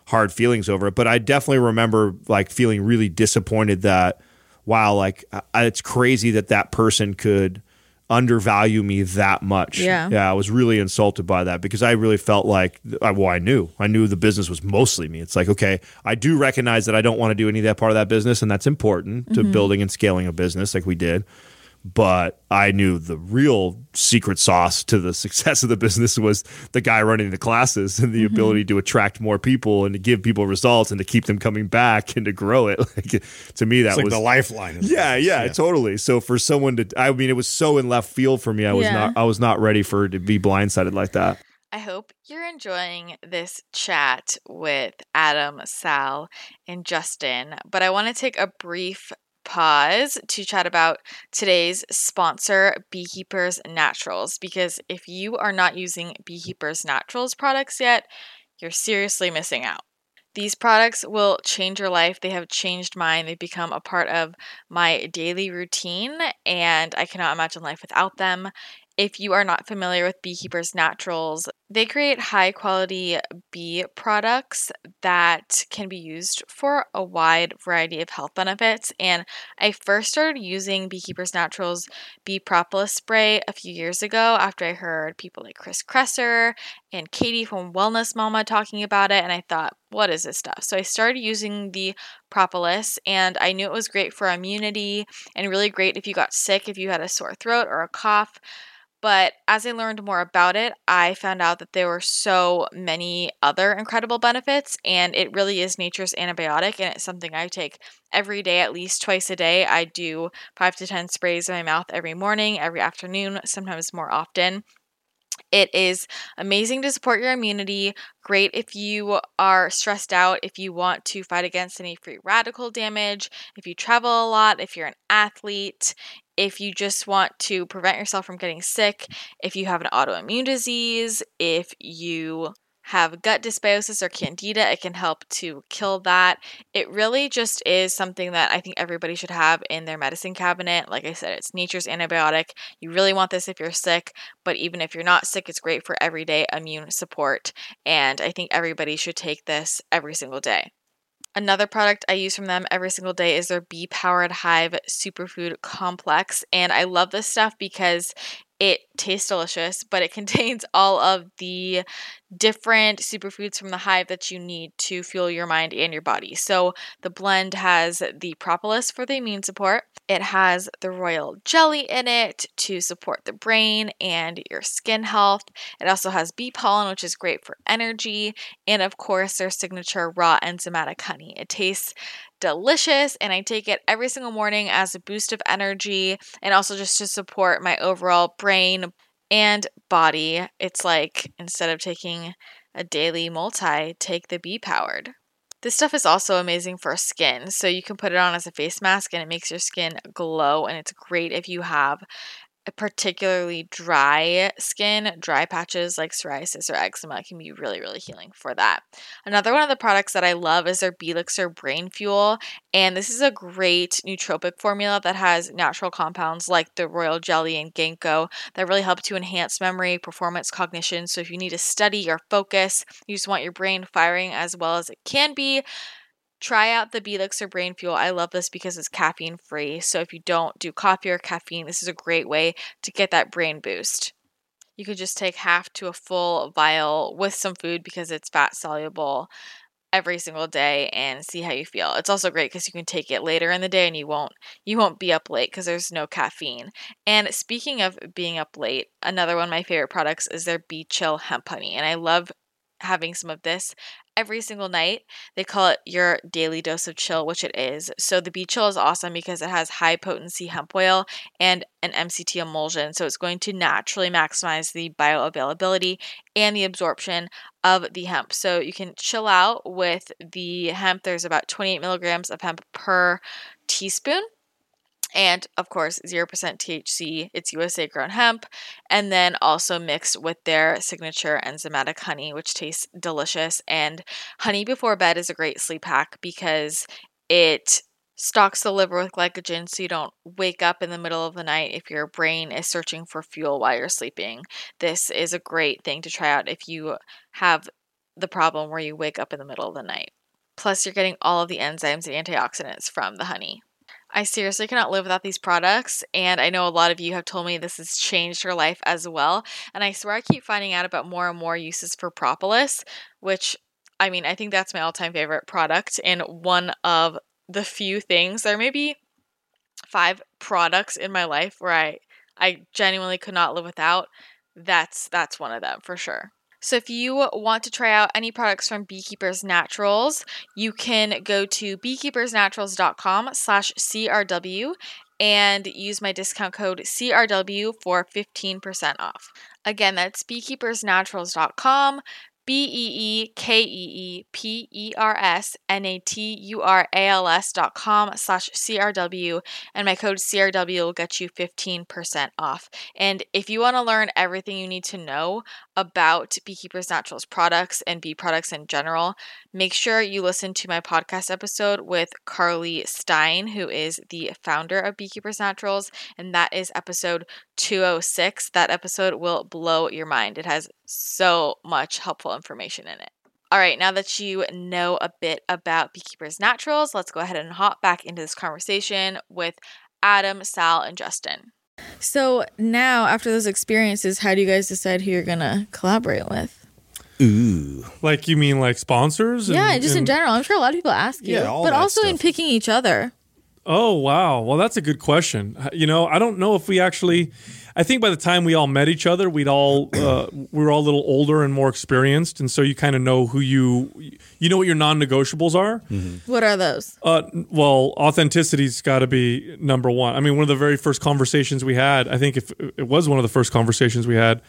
hard feelings over it. But I definitely remember like feeling really disappointed that wow, like I, it's crazy that that person could undervalue me that much. Yeah. yeah, I was really insulted by that because I really felt like I, well, I knew, I knew the business was mostly me. It's like okay, I do recognize that I don't want to do any of that part of that business, and that's important to mm-hmm. building and scaling a business like we did but I knew the real secret sauce to the success of the business was the guy running the classes and the mm-hmm. ability to attract more people and to give people results and to keep them coming back and to grow it. Like to me, that like was the lifeline. of yeah, yeah, totally. So for someone to, I mean, it was so in left field for me. I was Yeah. not, I was not ready for it to be blindsided like that. I hope you're enjoying this chat with Adam, Sal, and Justin. But I want to take a brief pause to chat about today's sponsor, Beekeepers Naturals. Because if you are not using Beekeepers Naturals products yet, you're seriously missing out. These products will change your life. They have changed mine. They've become a part of my daily routine, and I cannot imagine life without them. If you are not familiar with Beekeepers Naturals, they create high quality bee products that can be used for a wide variety of health benefits. And I first started using Beekeepers Naturals bee propolis spray a few years ago after I heard people like Chris Kresser and Katie from Wellness Mama talking about it. And I thought, what is this stuff? So I started using the propolis and I knew it was great for immunity and really great if you got sick, if you had a sore throat or a cough. But as I learned more about it, I found out that there were so many other incredible benefits, and it really is nature's antibiotic, and it's something I take every day, at least twice a day. I do five to 10 sprays in my mouth every morning, every afternoon, sometimes more often. It is amazing to support your immunity, great if you are stressed out, if you want to fight against any free radical damage, if you travel a lot, if you're an athlete, if you just want to prevent yourself from getting sick, if you have an autoimmune disease, if you have gut dysbiosis or candida, it can help to kill that. It really just is something that I think everybody should have in their medicine cabinet. Like I said, it's nature's antibiotic. You really want this if you're sick, but even if you're not sick, it's great for everyday immune support. And I think everybody should take this every single day. Another product I use from them every single day is their Bee Powered Hive Superfood Complex. And I love this stuff because it tastes delicious, but it contains all of the different superfoods from the hive that you need to fuel your mind and your body. So the blend has the propolis for the immune support. It has the royal jelly in it to support the brain and your skin health. It also has bee pollen, which is great for energy, and of course their signature raw enzymatic honey. It tastes delicious and I take it every single morning as a boost of energy and also just to support my overall brain and body. It's like instead of taking a daily multi, take the bee powered. This stuff is also amazing for skin. So you can put it on as a face mask and it makes your skin glow. And it's great if you have particularly dry skin, dry patches like psoriasis or eczema can be really, really healing for that. Another one of the products that I love is their Belixir Brain Fuel. And this is a great nootropic formula that has natural compounds like the royal jelly and ginkgo that really help to enhance memory, performance, cognition. So if you need to study or focus, you just want your brain firing as well as it can be Try out the Belixir Brain Fuel. I love this because it's caffeine free. So if you don't do coffee or caffeine, this is a great way to get that brain boost. You could just take half to a full vial with some food because it's fat soluble every single day and see how you feel. It's also great because you can take it later in the day and you won't you won't be up late because there's no caffeine. And speaking of being up late, another one of my favorite products is their Bee Chill Hemp Honey. And I love having some of this every single night. They call it your daily dose of chill, which it is. So the Bee Chill is awesome because it has high potency hemp oil and an MCT emulsion. So it's going to naturally maximize the bioavailability and the absorption of the hemp. So you can chill out with the hemp. There's about 28 milligrams of hemp per teaspoon and of course 0% THC. It's USA grown hemp, and then also mixed with their signature enzymatic honey, which tastes delicious. And honey before bed is a great sleep hack because it stocks the liver with glycogen so you don't wake up in the middle of the night if your brain is searching for fuel while you're sleeping. This is a great thing to try out if you have the problem where you wake up in the middle of the night. Plus, you're getting all of the enzymes and antioxidants from the honey. I seriously cannot live without these products, and I know a lot of you have told me this has changed your life as well. And I swear I keep finding out about more and more uses for propolis, which I mean, I think that's my all time favorite product, and one of the few things, there may be five products in my life where I I genuinely could not live without. That's that's one of them for sure. So if you want to try out any products from Beekeepers Naturals, you can go to beekeepersnaturals.com slash CRW and use my discount code CRW for 15% off. Again, that's beekeepersnaturals.com, B E E K E E P E R S N A T U R A L S dot com slash CRW, and my code CRW will get you 15% off. And if you want to learn everything you need to know about Beekeepers Naturals products and bee products in general, make sure you listen to my podcast episode with Carly Stein, who is the founder of Beekeepers Naturals, and that is episode 206. That episode will blow your mind. It has so much helpful information in it. All right, now that you know a bit about Beekeepers Naturals, let's go ahead and hop back into this conversation with Adam, Sal, and Justin. So now, after those experiences, how do you guys decide who you're gonna collaborate with? Ooh. Like you mean like sponsors? and- yeah, just in general. I'm sure a lot of people ask you, Yeah, all but that also in picking each other. Oh wow. Well, that's a good question. You know, I don't know if we actually. I think by the time we all met each other, we'd all uh, we were all a little older and more experienced, and so you kind of know who you you know what your non-negotiables are. What are those? Uh, well, authenticity's got to be number one. I mean, one of the very first conversations we had, I think if it was one of the first conversations we had,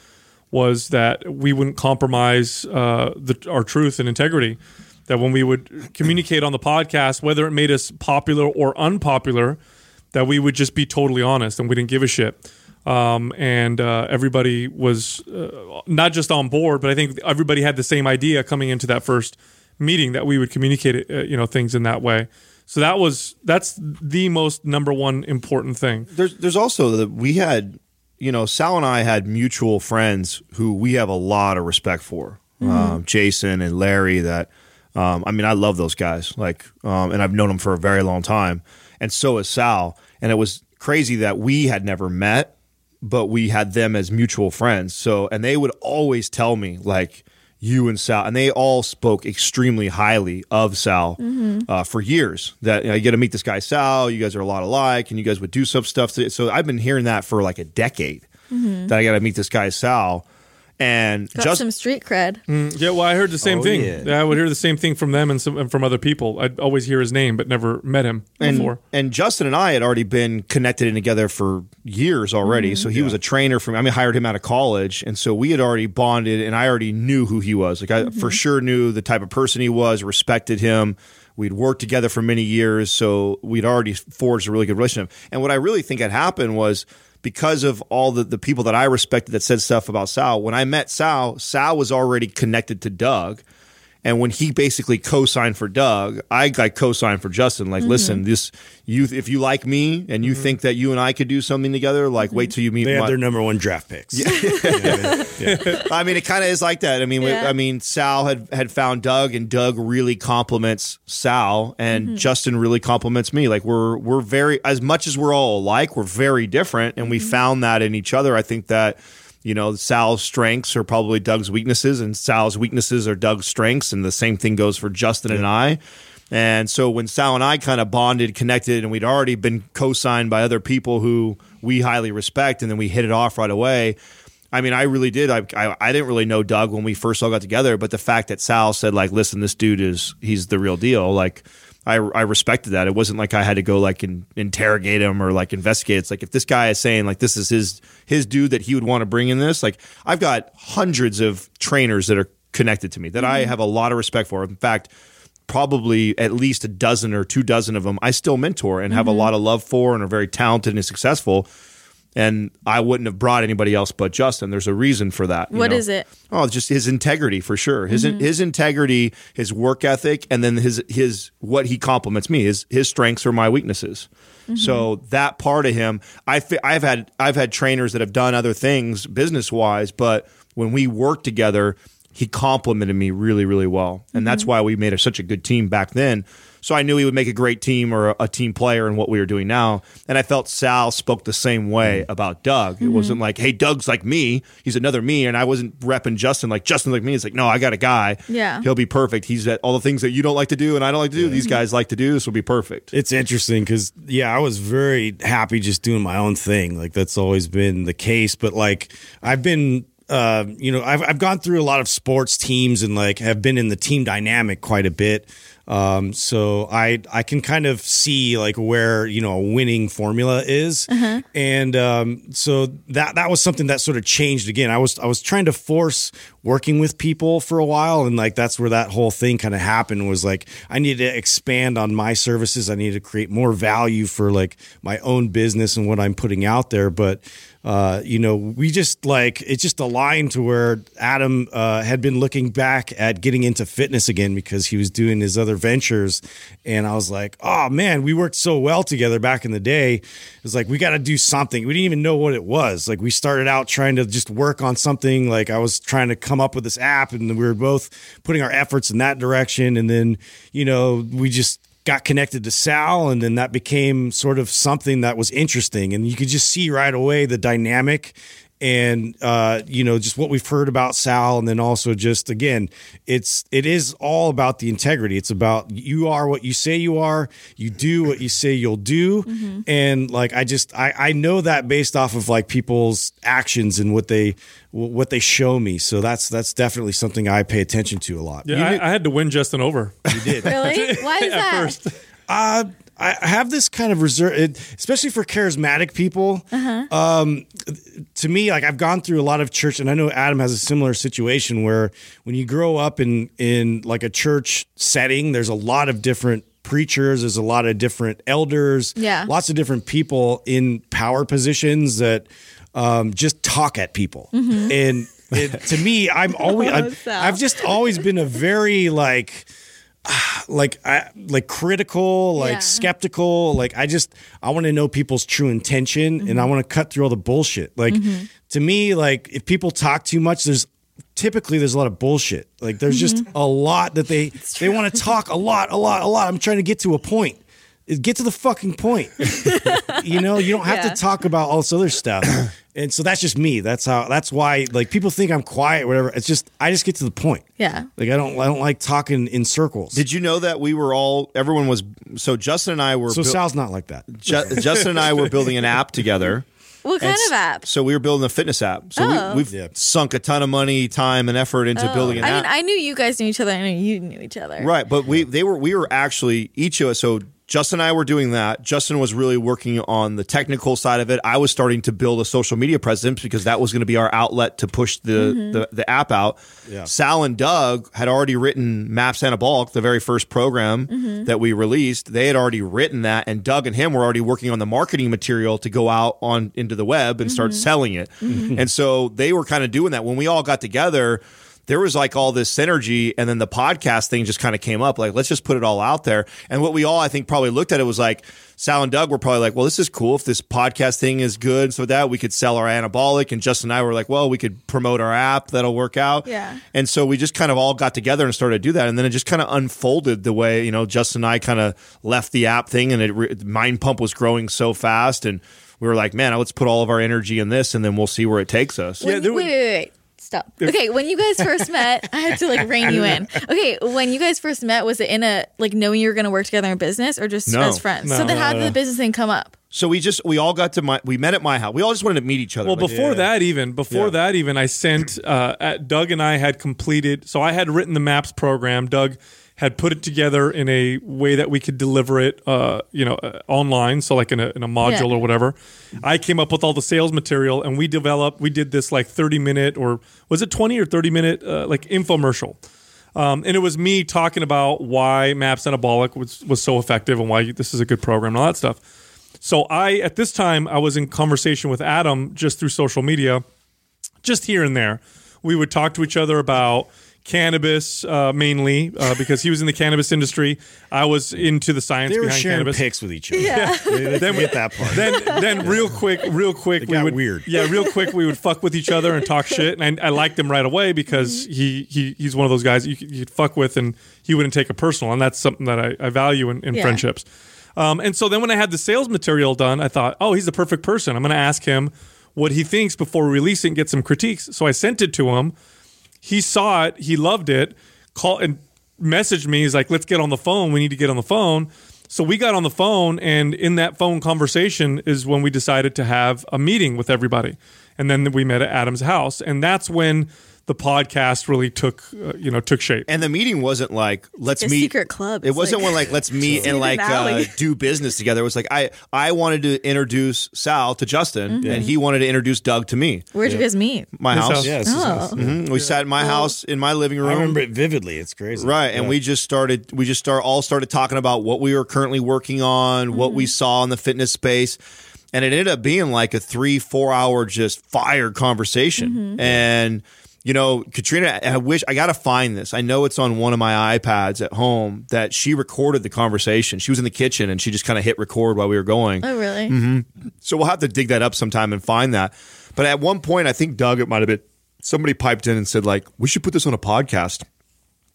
was that we wouldn't compromise uh, the, our truth and integrity. That when we would communicate on the podcast, whether it made us popular or unpopular, that we would just be totally honest and we didn't give a shit. Um, and uh, everybody was uh, not just on board, but I think everybody had the same idea coming into that first meeting that we would communicate, uh, you know, things in that way. So that was that's the most number one important thing. There's there's also that we had, you know, Sal and I had mutual friends who we have a lot of respect for. Um, Jason and Larry. That um, I mean, I love those guys. Like, um, and I've known them for a very long time, and so has Sal. And it was crazy that we had never met, but we had them as mutual friends. So, and they would always tell me like. You and Sal, and they all spoke extremely highly of Sal uh, for years. That you, know, you got to meet this guy Sal. You guys are a lot alike, and you guys would do some stuff. To, so I've been hearing that for like a decade. That I got to meet this guy Sal, and Got just some street cred. Mm, yeah, well, I heard the same Oh, thing. yeah. I would hear the same thing from them and, some, and from other people. I'd always hear his name, but never met him and, before. and Justin and I had already been connected and together for years already. Mm-hmm. So he was a trainer for me. I mean, I hired him out of college, and so we had already bonded, and I already knew who he was. Like I mm-hmm. for sure knew the type of person he was, respected him. We'd worked together for many years, so we'd already forged a really good relationship. And what I really think had happened was because of all the, the people that I respected that said stuff about Sal, when I met Sal, Sal was already connected to Doug. And when he basically co-signed for Doug, I got co-signed for Justin. Like, mm-hmm. listen, this you if you like me and you mm-hmm. think that you and I could do something together, like wait mm-hmm. till you meet They had my, their number one draft picks. I mean, it kind of is like that. I mean, we- I mean, Sal had had found Doug, and Doug really compliments Sal, and Justin really compliments me. Like we're we're very as much as we're all alike, we're very different, and we found that in each other. I think that you know Sal's strengths are probably Doug's weaknesses, and Sal's weaknesses are Doug's strengths, and the same thing goes for Justin and I. And so when Sal and I kind of bonded, connected, and we'd already been co-signed by other people who we highly respect, and then we hit it off right away. I mean, I really did. I, I I didn't really know Doug when we first all got together, but the fact that Sal said like, "Listen, this dude is he's the real deal." Like, I I respected that. It wasn't like I had to go like in, interrogate him or like investigate. It's like if this guy is saying like this is his his dude that he would want to bring in this. Like, I've got hundreds of trainers that are connected to me that I mm-hmm. have a lot of respect for. In fact, probably at least a dozen or two dozen of them I still mentor and have a mm-hmm. lot of love for and are very talented and successful. And I wouldn't have brought anybody else but Justin. There's a reason for that. you What know? is it? Oh, just his integrity for sure. His mm-hmm. his integrity, his work ethic, and then his his what he compliments me. His his strengths are my weaknesses. Mm-hmm. So that part of him, I I've had I've had trainers that have done other things business wise, but when we worked together, he complimented me really really well, and that's mm-hmm. why we made a, such a good team back then. So I knew he would make a great team or a, a team player in what we were doing now. And I felt Sal spoke the same way about Doug. It wasn't like, hey, Doug's like me. He's another me. And I wasn't repping Justin like Justin's like me. It's like, no, I got a guy. Yeah. He'll be perfect. He's at all the things that you don't like to do and I don't like to do. These guys like to do. This will be perfect. It's interesting because yeah, I was very happy just doing my own thing. Like that's always been the case. But like I've been, uh, you know, I've I've gone through a lot of sports teams and like have been in the team dynamic quite a bit. Um, so I I can kind of see like where you know a winning formula is, and um, so that that was something that sort of changed again. I was I was trying to force working with people for a while, and like that's where that whole thing kind of happened. Was like I needed to expand on my services. I needed to create more value for like my own business and what I'm putting out there, but uh, you know, we just like it just aligned to where Adam uh, had been looking back at getting into fitness again because he was doing his other ventures. And I was like, oh man, we worked so well together back in the day. It's like, we got to do something. We didn't even know what it was. Like, we started out trying to just work on something. Like, I was trying to come up with this app, and we were both putting our efforts in that direction. And then, you know, we just, got connected to Sal, and then that became sort of something that was interesting. And you could just see right away the dynamic and uh, you know just what we've heard about Sal, and then also just again, it's it is all about the integrity. It's about you are what you say you are, you do what you say you'll do, and like I just I I know that based off of like people's actions and what they what they show me. So that's that's definitely something I pay attention to a lot. Yeah, I, I had to win Justin over. You did. Really? Why is at that? first. Uh, I have this kind of reserve, it- especially for charismatic people. Um, to me, like I've gone through a lot of church, and I know Adam has a similar situation where when you grow up in in like a church setting, there's a lot of different preachers, there's a lot of different elders, Yeah. lots of different people in power positions that um, just talk at people, and. It, to me, I'm always Sal. I've just always been a very like like I like critical, like Yeah. skeptical. Like I just I want to know people's true intention and Mm-hmm. I want to cut through all the bullshit. Like to me, like if people talk too much, there's typically there's a lot of bullshit. Like there's just Mm-hmm. a lot that they they want to talk a lot, a lot, a lot. I'm trying to get to a point. Get to the fucking point. you know, you don't have Yeah. to talk about all this other stuff. And so that's just me. That's how that's why like people think I'm quiet, whatever. It's just I just get to the point. Yeah. Like I don't I don't like talking in circles. Did you know that we were all everyone was so Justin and I were so buil- Sal's not like that. Ju- Justin and I were building an app together. What kind And of app? So we were building a fitness app. So Oh. we, we've Yeah. sunk a ton of money, time, and effort into oh. building an I app. mean, I knew you guys knew each other. I knew you knew each other. Right, but we they were we were actually each of us. So Justin and I were doing that. Justin was really working on the technical side of it. I was starting to build a social media presence because that was going to be our outlet to push the mm-hmm. the, the app out. Yeah. Sal and Doug had already written Maps Anabolic, the very first program mm-hmm. that we released. They had already written that, and Doug and him were already working on the marketing material to go out on into the web and start mm-hmm. selling it. And so they were kind of doing that when we all got together there was like all this synergy and then the podcast thing just kind of came up like let's just put it all out there. And what we all i think probably looked at it was like sal and doug were probably like well this is cool. If this podcast thing is good so that we could sell our anabolic. And justin and i were like well we could promote our app. That'll work out. Yeah. and so we just kind of all got together and started to do that. And then it just kind of unfolded the way you know justin and i kind of left the app thing and it re- mind pump was growing so fast. And we were like man let's put all of our energy in this and then we'll see where it takes us. When, there wait, was- wait, wait, wait. Stop. Okay, when you guys first met, I had to like rein you in. Okay, when you guys first met, was it in a like knowing you were going to work together in business or just No. as friends? so No, then, no, how did no. the business thing come up? So we just we all got to my we met at my house. We all just wanted to meet each other. Well, Like, before that, even before Yeah. that, even I sent uh, at Doug and I had completed. So I had written the maps program. Doug had put it together in a way that we could deliver it, uh, you know, uh, online. So like in a, in a module Yeah. or whatever. I came up with all the sales material, and we developed. We did this like thirty minute or was it twenty or thirty minute uh, like infomercial. Um, and it was me talking about why Maps Anabolic was, was so effective and why this is a good program and all that stuff. So I, at this time, I was in conversation with Adam just through social media, just here and there. We would talk to each other about cannabis uh, mainly uh, because he was in the cannabis industry. I was into the science They were behind sharing cannabis. pics with each other. Yeah. They, they forget that part. Then, then real quick, real quick, It we got would weird. Yeah, real quick, we would fuck with each other and talk shit. And I, I liked him right away because he, he he's one of those guys you could, fuck with and he wouldn't take it personal, and that's something that I, I value in, in Yeah. friendships. Um, and so then when I had the sales material done, I thought, oh, he's the perfect person. I'm going to ask him what he thinks before we release it and get some critiques. So I sent it to him. He saw it. He loved it. called and messaged me. He's like, let's get on the phone. We need to get on the phone. So we got on the phone, and in that phone conversation is when we decided to have a meeting with everybody. And then we met at Adam's house, and that's when the podcast really took, uh, you know, took shape. and the meeting wasn't like let's a meet secret club. It It's wasn't like- one like let's meet and like uh, do business together. It was like I I wanted to introduce Sal to Justin, Mm-hmm. and he wanted to introduce Doug to me. Where'd you guys meet? My His house. house. Yeah, it's just- Oh. Mhm. We sat in my house in my living room. I remember it vividly. It's crazy. Right, and Yeah. we just started. We just start all started talking about what we were currently working on, what we saw in the fitness space, and it ended up being like a three, four hour just fire conversation. And you know, Katrina, I wish I got to find this. I know it's on one of my iPads at home that she recorded the conversation. She was in the kitchen and she just kind of hit record while we were going. Oh, really? Mm-hmm. So we'll have to dig that up sometime and find that. But at one point, I think Doug, it might have been somebody piped in and said like, we should put this on a podcast.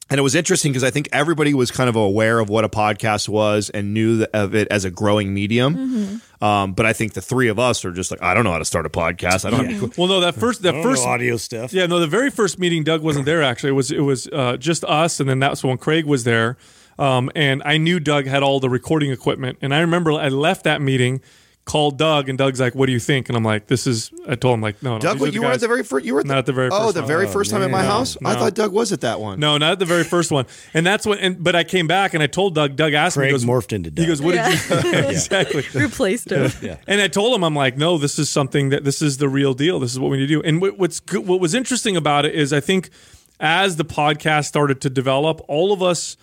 And it was interesting because I think everybody was kind of aware of what a podcast was and knew of it as a growing medium. Mm-hmm. Um, but I think the three of us are just like, I don't know how to start a podcast. I don't. Have Well, no, that first that I don't know first audio stuff. Yeah, no, the very first meeting, Doug wasn't there. Actually, it was it was uh, just us, and then that's when Craig was there. Um, and I knew Doug had all the recording equipment, and I remember I left that meeting, called Doug, and Doug's like, "What do you think?" And I'm like, "This is." I told him like, "No, no Doug, these what, are you were at the very first. You were at the, Not at the very Oh, first the one. very Oh, first time at my man. house. I thought Doug was at that one. No, not at the very first one. And that's what. And but I came back and I told Doug. Doug asked me. Craig He goes, morphed into Doug. He goes, "What did you?" exactly. Replaced him. And I told him, I'm like, no, this is something that this is the real deal. This is what we need to do. And what, what's good, what was interesting about it is I think as the podcast started to develop, all of us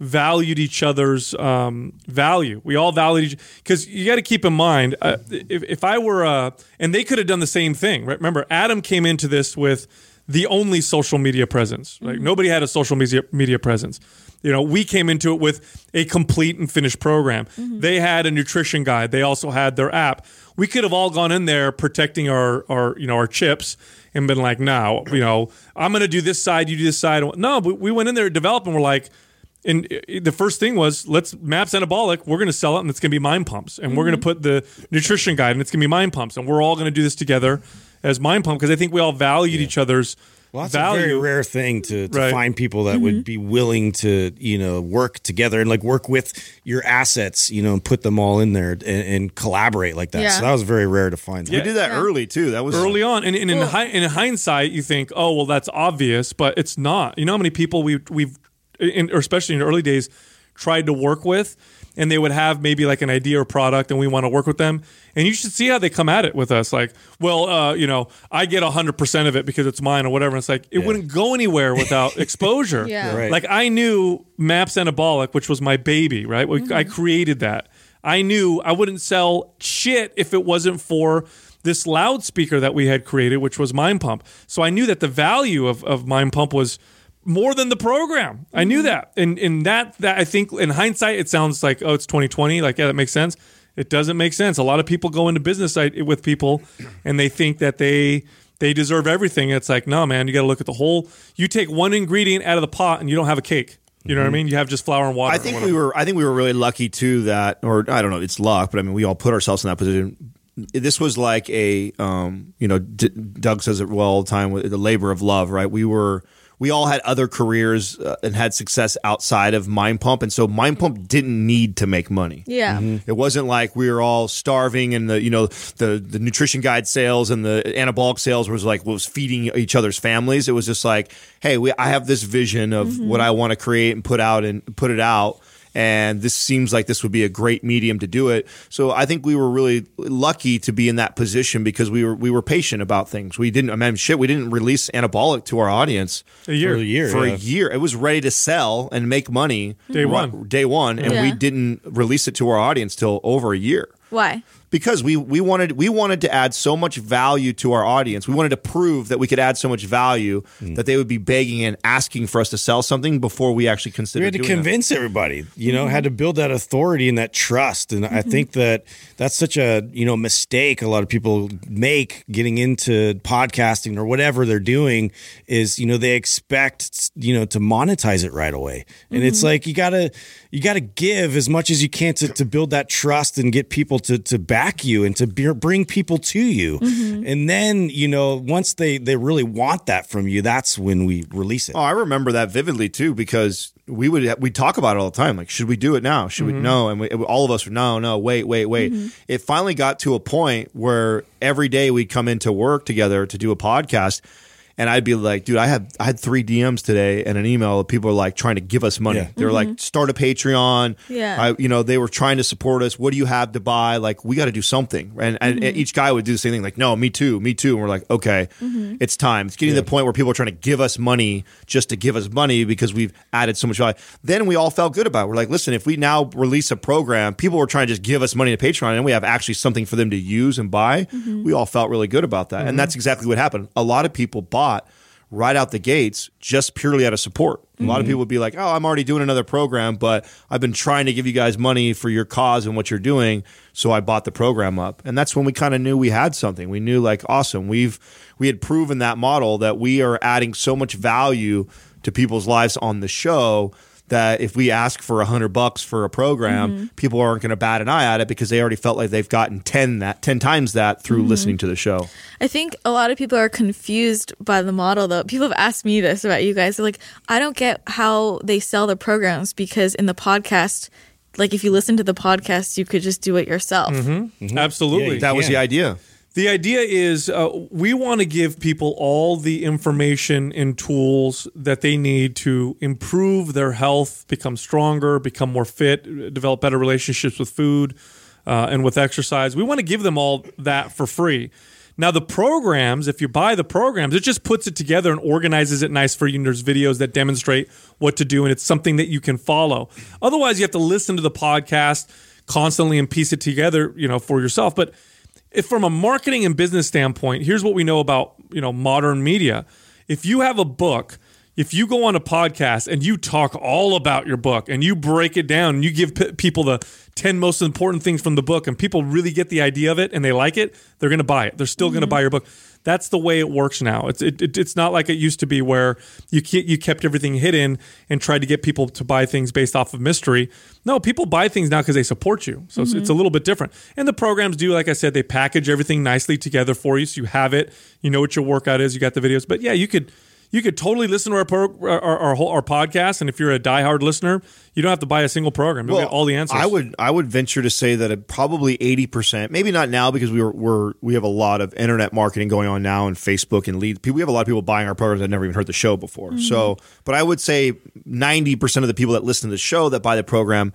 valued each other's um, value. We all valued each because you got to keep in mind uh, if, if I were uh, and they could have done the same thing. Right? Remember, Adam came into this with the only social media presence. Like nobody had a social media media presence. You know, we came into it with a complete and finished program. They had a nutrition guide. They also had their app. We could have all gone in there protecting our, our you know, our chips and been like, no, you know, I'm going to do this side, you do this side. No, but we went in there, developed, and we're like, and uh, the first thing was let's maps anabolic. We're going to sell it, and it's going to be mind pumps, and we're going to put the nutrition guide, and it's going to be mind pumps, and we're all going to do this together as mind pump because I think we all valued each other's Well, that's a value. very rare thing to, to Right. find people that would be willing to, you know, work together and like work with your assets, you know, and put them all in there and, and collaborate like that. Yeah. So that was very rare to find. that we did that early too. That was early on, and, and in, Well- hi, in hindsight, you think, oh well, that's obvious, but it's not. You know how many people we we've, in, or especially in the early days, tried to work with, and they would have maybe like an idea or product, and we want to work with them, and you should see how they come at it with us. Like, well, uh, you know, I get hundred percent of it because it's mine or whatever. And it's like it wouldn't go anywhere without exposure. Yeah. Right. Like I knew Maps Anabolic, which was my baby, right? We- I created that. I knew I wouldn't sell shit if it wasn't for this loudspeaker that we had created, which was Mind Pump. So I knew that the value of, of Mind Pump was more than the program. I knew that. And and that that I think in hindsight it sounds like, oh, it's 2020. Like, yeah, that makes sense. It doesn't make sense. A lot of people go into business with people and they think that they they deserve everything. It's like, no, man, you got to look at the whole. You take one ingredient out of the pot and you don't have a cake. You know what I mean? You have just flour and water. I think we were. I think we were really lucky too that, or I don't know, it's luck, but I mean, we all put ourselves in that position. This was like a, um, you know, D- Doug says it well all the time with the labor of love, right? We were, we all had other careers uh, and had success outside of Mind Pump, and so Mind Pump didn't need to make money. Yeah. It wasn't like we were all starving and the you know the the nutrition guide sales and the anabolic sales was like was feeding each other's families. It was just like, hey, we, I have this vision of what I want to create and put out and put it out. And this seems like this would be a great medium to do it. So I think we were really lucky to be in that position because we were we were patient about things. We didn't I mean shit, we didn't release anabolic to our audience a year. For a year. for yeah. a year. It was ready to sell and make money Day ri- one. Day one, and we didn't release it to our audience till over a year Why? Because we we wanted we wanted to add so much value to our audience. We wanted to prove that we could add so much value Hmm. that they would be begging and asking for us to sell something before we actually consider it. we had to doing that. convince everybody you know mm-hmm. had to build that authority and that trust and i mm-hmm. think that that's such a you know mistake a lot of people make getting into podcasting or whatever they're doing is you know they expect you know to monetize it right away and it's mm-hmm. like you gotta you gotta give as much as you can to, to build that trust and get people to to back you and to be, bring people to you mm-hmm. and then you know once they they really want that from you that's when we release it Oh, I remember that vividly too because we would we talk about it all the time. Like, should we do it now? Should we mm-hmm. no? And we, all of us were no, no, wait, wait, wait. Mm-hmm. It finally got to a point where every day we'd come into work together to do a podcast. And I'd be like, dude, I had I had three DMs today and an email. of People are like trying to give us money. Yeah. They were like, mm-hmm. start a Patreon. Yeah. I, you know, they were trying to support us. What do you have to buy? Like, we got to do something. And, and mm-hmm. each guy would do the same thing. Like, no, me too, me too. And we're like, okay, mm-hmm. it's time. It's getting to the point where people are trying to give us money just to give us money because we've added so much value. Then we all felt good about it. We're like, listen, if we now release a program, people were trying to just give us money to Patreon, and we have actually something for them to use and buy. We all felt really good about that, and that's exactly what happened. A lot of people bought right out the gates just purely out of support. A lot of mm-hmm. people would be like, "Oh, I'm already doing another program, but I've been trying to give you guys money for your cause and what you're doing, so I bought the program up." And that's when we kind of knew we had something. We knew like, awesome, we've we had proven that model that we are adding so much value to people's lives on the show that if we ask for a hundred bucks for a program, mm-hmm. people aren't going to bat an eye at it because they already felt like they've gotten ten that ten times that through mm-hmm. listening to the show. I think a lot of people are confused by the model, though. People have asked me this about you guys. They're like, I don't get how they sell the programs because in the podcast, like if you listen to the podcast, you could just do it yourself. Mm-hmm. Absolutely. Yeah, That was the idea. The idea is uh, we want to give people all the information and tools that they need to improve their health, become stronger, become more fit, develop better relationships with food uh, and with exercise. We want to give them all that for free. Now, the programs, if you buy the programs, it just puts it together and organizes it nice for you. And there's videos that demonstrate what to do, and it's something that you can follow. Otherwise, you have to listen to the podcast constantly and piece it together, you know, for yourself. But if from a marketing and business standpoint, here's what we know about you know modern media. If you have a book, if you go on a podcast and you talk all about your book and you break it down and you give p- people the 10 most important things from the book and people really get the idea of it and they like it, they're going to buy it. They're still going to mm-hmm. buy your book. That's the way it works now. It's it, it, it's not like it used to be where you you kept everything hidden and tried to get people to buy things based off of mystery. No, people buy things now because they support you. So it's, it's a mm-hmm. little bit different. And the programs do, like I said, they package everything nicely together for you, so you have it. You know what your workout is. You got the videos. But yeah, you could you could totally listen to our pro, our, our, our, whole, our podcast, and if you're a diehard listener, you don't have to buy a single program. You'll get all the answers. I would I would venture to say that probably eighty percent, maybe not now because we were we're, we have a lot of internet marketing going on now and Facebook and lead. We have a lot of people buying our programs that never even heard the show before. Mm-hmm. So, but I would say ninety percent of the people that listen to the show that buy the program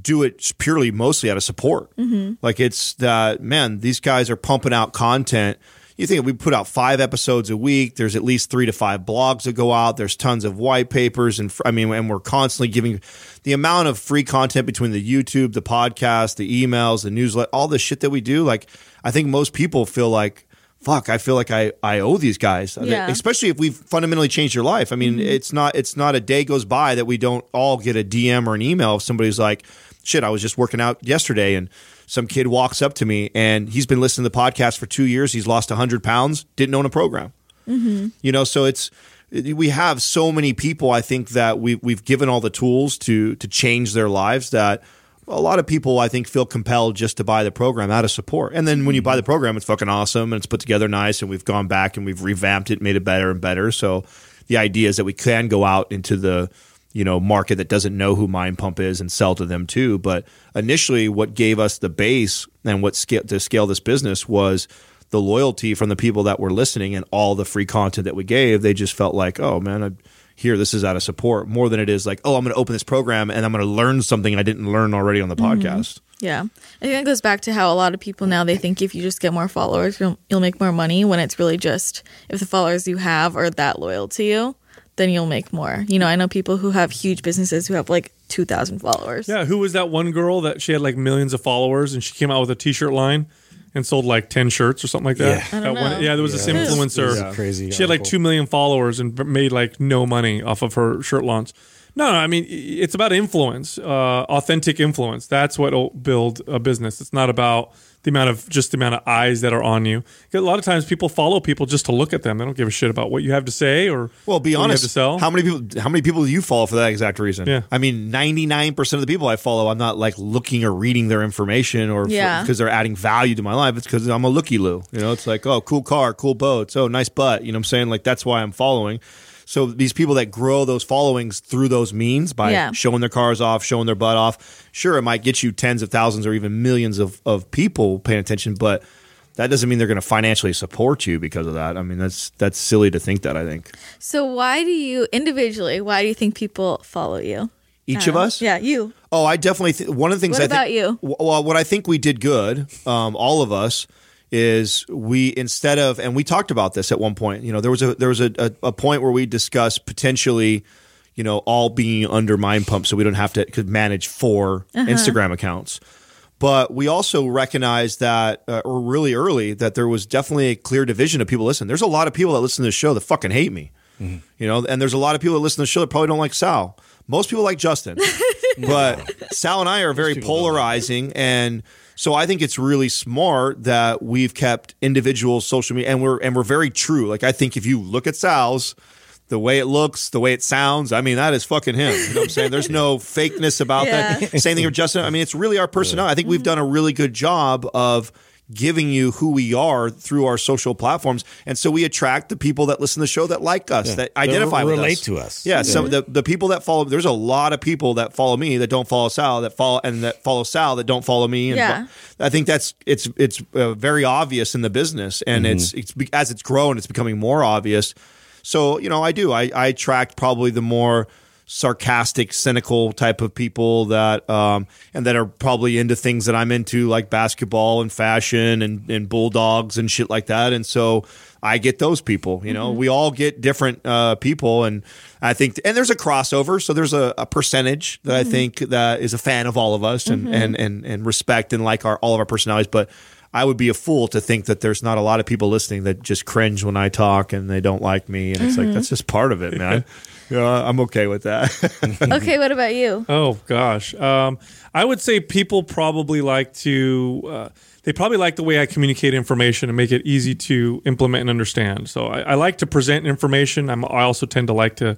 do it purely mostly out of support. Mm-hmm. Like it's that man, these guys are pumping out content. You think we put out five episodes a week. There's at least three to five blogs that go out. There's tons of white papers, and I mean, and we're constantly giving the amount of free content between the YouTube, the podcast, the emails, the newsletter, all the shit that we do. Like, I think most people feel like, fuck, I feel like I I owe these guys, Yeah. especially if we've fundamentally changed your life. I mean, mm-hmm. it's not it's not a day goes by that we don't all get a DM or an email if somebody's like, shit, I was just working out yesterday and some kid walks up to me and he's been listening to the podcast for two years. He's lost 100 pounds, didn't own a program. Mm-hmm. You know, so it's we have so many people. I think that we we've given all the tools to to change their lives that a lot of people I think feel compelled just to buy the program out of support. And then when you buy the program, it's fucking awesome and it's put together nice, and we've gone back and we've revamped it, made it better and better. So the idea is that we can go out into the you know market that doesn't know who Mind Pump is and sell to them too. But initially, what gave us the base and what scale to scale this business was the loyalty from the people that were listening and all the free content that we gave. They just felt like, oh man, I, here this is out of support more than it is like, oh, I'm going to open this program and I'm going to learn something I didn't learn already on the mm-hmm. podcast. Yeah. I think that goes back to how a lot of people now they think if you just get more followers, you'll, you'll make more money when it's really just if the followers you have are that loyal to you, then you'll make more. You know, I know people who have huge businesses who have like 2,000 followers. Yeah, who was that one girl that she had like millions of followers and she came out with a t-shirt line and sold like 10 shirts or something like that? Yeah. I don't That one- yeah, there was this Yeah. influencer. This is a crazy She had like 2 million followers and made like no money off of her shirt launch. No, no, I mean, it's about influence, uh, authentic influence. That's what will build a business. It's not about the amount of just the amount of eyes that are on you. A lot of times people follow people just to look at them. They don't give a shit about what you have to say or Well, be what you have honest. to sell. How many people? How many people do you follow for that exact reason? Yeah. I mean, ninety nine percent of the people I follow, I'm not like looking or reading their information or Yeah. because they're adding value to my life. It's because I'm a looky loo. You know, it's like, oh, cool car, cool boats, oh, nice butt. You know, what I'm saying like that's why I'm following. So these people that grow those followings through those means by Yeah. showing their cars off, showing their butt off, sure, it might get you tens of thousands or even millions of, of people paying attention, but that doesn't mean they're going to financially support you because of that. I mean, that's that's silly to think that. I think So why do you individually, why do you think people follow you? each of us, Yeah, you. Oh, I definitely. Th- one of the things. What I about think, you? w- Well, what I think we did good, um, all of us, is we instead of and we talked about this at one point. You know, there was a there was a, a, a point where we discussed potentially, you know, all being under Mind Pump, so we don't have to could manage 4 Uh-huh. Instagram accounts. But we also recognized that, uh, or really early, that there was definitely a clear division of people. Listen, there's a lot of people that listen to this show that fucking hate me. Mm-hmm. You know, and there's a lot of people that listen to the show that probably don't like Sal. Most people like Justin, but Sal and I are very people don't like polarizing, and so I think it's really smart that we've kept individual social media, and we're and we're very true. Like I think if you look at Sal's. The way it looks, the way it sounds, I mean, that is fucking him. You know what I'm saying? There's no fakeness about that. Same thing with Justin. I mean, it's really our personality. I think we've mm. done a really good job of giving you who we are through our social platforms. And so we attract the people that listen to the show that like us, that identify with relate us. to us. Yeah. So the, the people that follow, there's a lot of people that follow me that don't follow Sal, that follow, and that follow Sal that don't follow me. And Yeah. I think that's, it's, it's uh, very obvious in the business and Mm-hmm. it's, it's, as it's grown, it's becoming more obvious. So, you know, I do, I, I attract probably the more, sarcastic, cynical type of people that um, and that are probably into things that I'm into, like basketball and fashion and, and bulldogs and shit like that. And so I get those people. You know, we all get different uh, people, and I think and there's a crossover. So there's a, a percentage that I think that is a fan of all of us and and and and respect and like our all of our personalities, but. I would be a fool to think that there's not a lot of people listening that just cringe when I talk and they don't like me, and it's like that's just part of it, man. yeah, I'm okay with that. okay, what about you? Oh gosh, um, I would say people probably like to. Uh, they probably like the way I communicate information and make it easy to implement and understand. So I, I like to present information. I'm, I also tend to like to,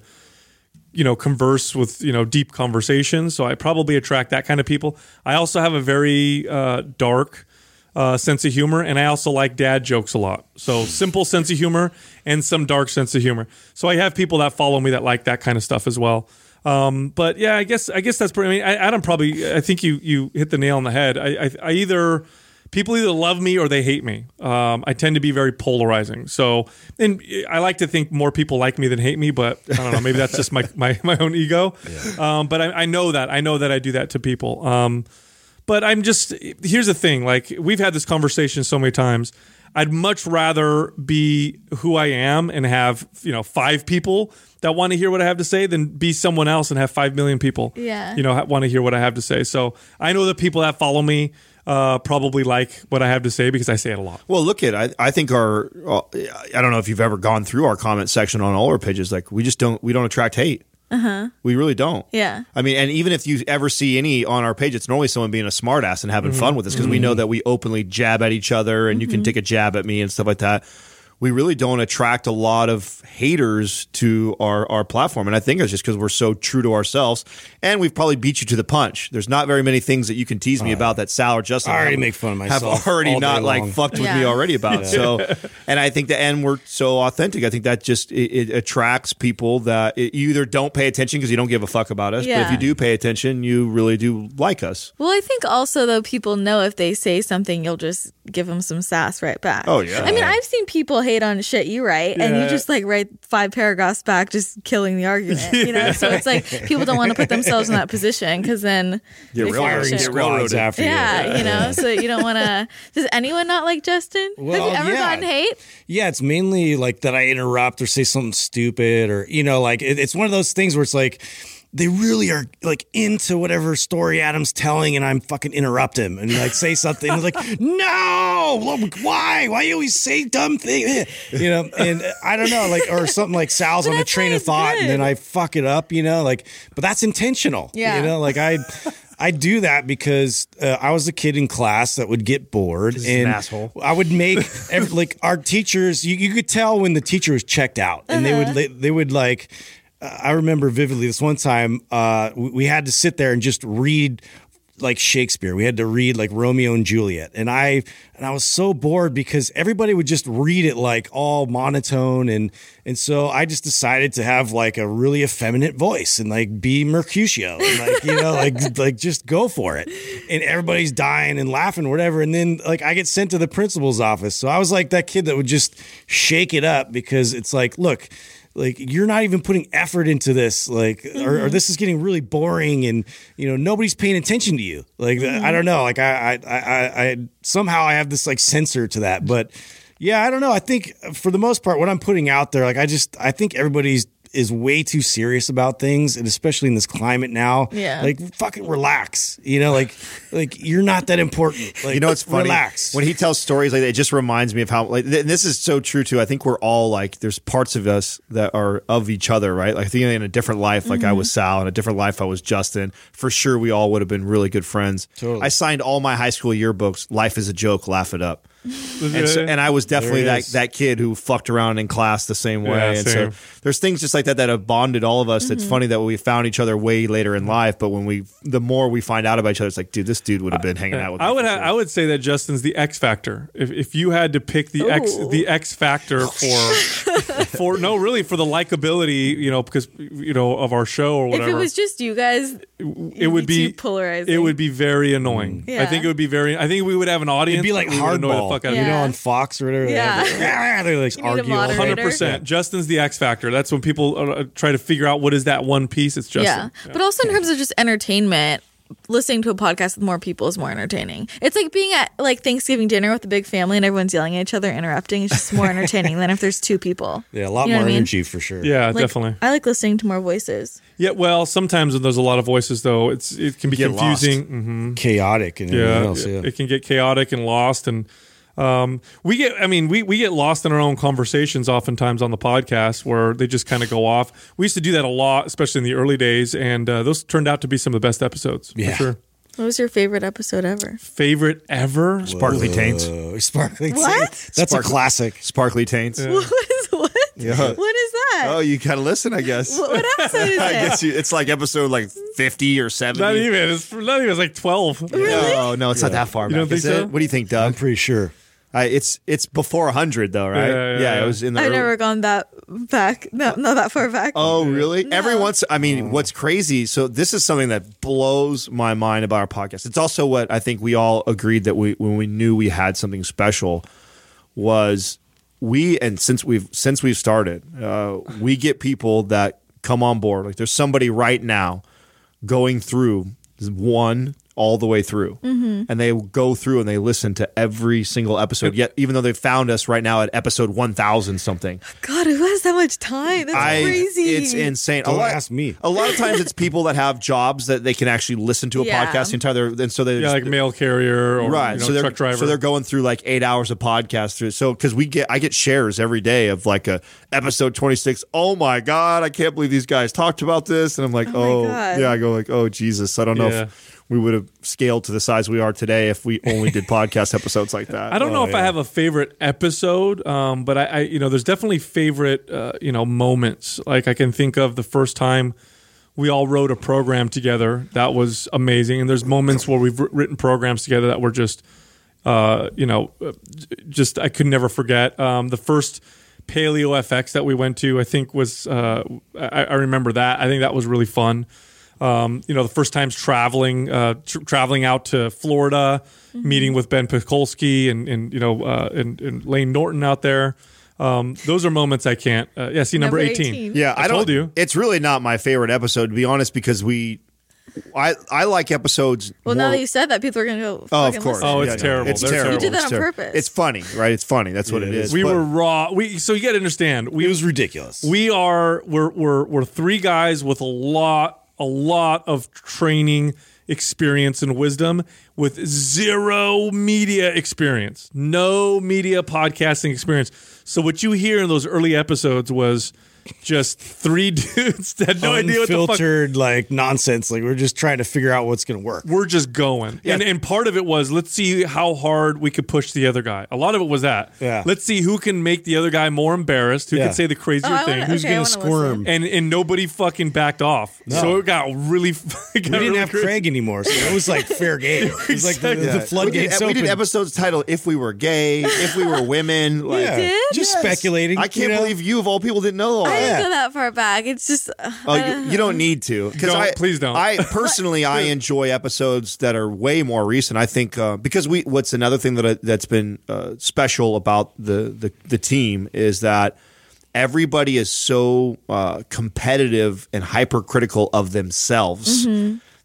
you know, converse with you know deep conversations. So I probably attract that kind of people. I also have a very uh, dark. Uh, sense of humor, and I also like dad jokes a lot. So simple sense of humor and some dark sense of humor. So I have people that follow me that like that kind of stuff as well. Um, but yeah, I guess I guess that's pretty. I mean, I, Adam probably. I think you you hit the nail on the head. I, I, I either people either love me or they hate me. Um, I tend to be very polarizing. So, and I like to think more people like me than hate me. But I don't know. Maybe that's just my my, my own ego. Um, but I, I know that I know that I do that to people. But I'm just here's the thing. Like we've had this conversation so many times. I'd much rather be who I am and have you know five people that want to hear what I have to say than be someone else and have five million people. Yeah. you know want to hear what I have to say. So I know the people that follow me uh, probably like what I have to say because I say it a lot. Well, look at I, I think our uh, I don't know if you've ever gone through our comment section on all our pages. Like we just don't we don't attract hate. Uh-huh. We really don't. Yeah. I mean, and even if you ever see any on our page, it's normally someone being a smartass and having fun mm-hmm. with us because we know mm-hmm. that we openly jab at each other, and you can mm-hmm. take a jab at me and stuff like that. We really don't attract a lot of haters to our, our platform. And I think it's just because we're so true to ourselves. And we've probably beat you to the punch. There's not very many things that you can tease me about that Sal or Justin I already have- make fun of myself. have myself already all day not like fucked with me already about. So, and I think the and we're so authentic. I think that just it, it attracts people that it, you either don't pay attention because you don't give a fuck about us, but if you do pay attention, you really do like us. Well, I think also though people know if they say something, you'll just give them some sass right back. Oh, yeah. I mean, I've seen people hate on shit you write, and you just like write five paragraphs back, just killing the argument. You know, so it's like people don't want to put themselves in that position because then Get they real feel Firing Get squads railroaded. you. Yeah, you know, so you don't want to. Does anyone not like Justin? Have Well, you ever yeah. gotten hate? Yeah, it's mainly like that I interrupt or say something stupid or, you know, like it, it's one of those things where it's like, they really are like into whatever story Adam's telling, and I'm fucking interrupt him and like say something. And like, no, look, why? Why you always say dumb things? You know, and I don't know, like, or something like Sal's on a train of it's thought, and then. I fuck it up. You know, like, but that's intentional. Yeah. you know, like I. I do that because uh, I was a kid in class that would get bored he's an and asshole. I would make every, like our teachers. You, you could tell when the teacher was checked out, and they would they, they would like. I remember vividly this one time. Uh, we, had to sit there and just read like Shakespeare. We had to read like Romeo and Juliet, and I and I was so bored because everybody would just read it like all monotone, and and so I just decided to have like a really effeminate voice and like be Mercutio, and like you know like like just go for it, and everybody's dying and laughing whatever, and then like I get sent to the principal's office, so I was like that kid that would just shake it up because it's like look like you're not even putting effort into this like or, or mm-hmm. this is getting really boring and you know nobody's paying attention to you. Like i mm-hmm. don't know. Like I, I i i somehow i have this like sensor to that. But yeah i don't know. I think for the most part what i'm putting out there like i just i think everybody's is way too serious about things, and especially in this climate now. Yeah. like fucking relax. You know, like like you're not that important. Like You know it's funny? Relax. When he tells stories like that, it just reminds me of how like th- this is so true too. I think we're all like there's parts of us that are of each other, right? Like I think in a different life, like I mm-hmm. was Sal, in a different life I was Justin. For sure, we all would have been really good friends. Totally. I signed all my high school yearbooks. Life is a joke. Laugh it up. And, so, and I was definitely There it that is. that kid who fucked around in class the same way. Yeah, and same. so there's things just like that that have bonded all of us. It's mm-hmm. funny that we found each other way later in life, but when we the more we find out about each other, it's like, dude, this dude would have been hanging out with. I would for ha- sure. I would say that Justin's the X factor. If if you had to pick the X the X factor oh, for for no really for the likability, you know, because you know of our show or whatever. If it was just you guys, it would be too polarizing. It would be very annoying. Mm. I think it would be very. I think we would have an audience. It'd be like that would hardball, fuck out of you know, on Fox or whatever. they Yeah. have that- They're like need argue all the moderator. Hundred percent. Justin's the X factor. That's when people uh, try to figure out what is that one piece. It's Justin. yeah. But also in terms of just entertainment, listening to a podcast with more people is more entertaining. It's like being at like Thanksgiving dinner with a big family and everyone's yelling at each other, interrupting. It's just more entertaining than if there's two people. Yeah, a lot You know more what I mean? energy for sure. Yeah, Like, definitely. I like listening to more voices. Yeah. Well, sometimes when there's a lot of voices, though, it's it can be Get lost. confusing. Mhm. chaotic and yeah, else. Yeah. it can get chaotic and lost and um, we get i mean we, we get lost in our own conversations oftentimes on the podcast where they just kind of go off we used to do that a lot especially in the early days and uh, those turned out to be some of the best episodes Yeah. for sure What was your favorite episode ever? favorite ever Sparkly taints. Uh, sparkling. What? That's Sparkly- a classic. Sparkly taints. What is what? Yeah. What is that? Oh, you gotta listen, I guess. what, what episode is I it? guess you, it's like episode like fifty or seventy. not even it's not even it's like 12 Really? No, no, it's not that far. You don't think is it? so? What do you think, Doug? I'm pretty sure. I, it's it's before hundred though, right? Yeah, yeah, yeah. it was in the. I've early- never gone that back. No, not that far back. Oh, really? Every once, I mean, what's crazy? So this is something that blows my mind about our podcast. It's also what I think we all agreed that we when we knew we had something special was we and since we've since we've started, uh, we get people that come on board. Like there's somebody right now going through one all the way through, mm-hmm. and they go through and they listen to every single episode. Yet, even though they found us right now at episode one thousand something, God, who has that much time? That's I, crazy. It's insane. Don't a lot, ask me. A lot of times, it's people that have jobs that they can actually listen to a Yeah. podcast the entire. And so they yeah like mail carrier or right. you know, so they're truck driver so they're going through like eight hours of podcast through. So because we get I get shares every day of like a episode twenty six. Oh my god, I can't believe these guys talked about this. And I'm like, Oh oh, yeah. I go like, oh Jesus, I don't know Yeah. if we would have scaled to the size we are today if we only did podcast episodes like that. I don't know Oh, if I have a favorite episode, um, but I, I, you know, there's definitely favorite, uh, you know, moments. Like I can think of the first time we all wrote a program together. That was amazing. And there's moments where we've written programs together that were just, uh, you know, uh, just I could never forget. Um, the first Paleo FX that we went to, I think was, uh, I, I remember that. I think that was really fun. Um, you know, the first times traveling, uh, tr- traveling out to Florida, meeting with Ben Pakulski and, and you know, uh, and, and Lane Norton out there. Um, those are moments I can't. Uh, yeah, see number, Number 18. 18. Yeah, I I, don't, told you. It's really not my favorite episode to be honest because we. I, I like episodes. well, now that you said that, people are going to go. Oh, of course. listen. Oh, it's no, terrible. It's They're terrible. terrible. You did that It's on ter- purpose. It's funny, right? It's funny. That's what Yeah, it it is. is. We But- were raw. We so you got to understand. We It was ridiculous. we are we're we're we're three guys with a lot a lot of training experience and wisdom with zero media experience. No media podcasting experience. So what you hear in those early episodes was just three dudes that had no idea what the fuck Unfiltered, like nonsense. Like we're just trying to figure out what's going to work. we're just going. And and part of it was let's see how hard we could push the other guy. A lot of it was that. Yeah. Let's see who can make the other guy more embarrassed, who Yeah. can say the crazier Oh, I thing. wanna- Who's okay, I going to wanna listen. squirm? and and nobody fucking backed off. So it got really. It got we didn't really have crazy. Craig anymore, so it was like fair game. It was like the, Exactly. the we, did, floodgates we did open. episodes titled "If We Were Gay," "If We Were Women." Like, yeah, did? just Yes. speculating. I can't you know? believe you of all people didn't know all I that. didn't go that far back. It's just. Uh, Oh, you, you don't need to. 'Cause Don't, I, please don't. I personally, I enjoy episodes that are way more recent. I think uh, because we. What's another thing that I, that's been uh, special about the, the the team is that everybody is so uh, competitive and hypercritical of themselves.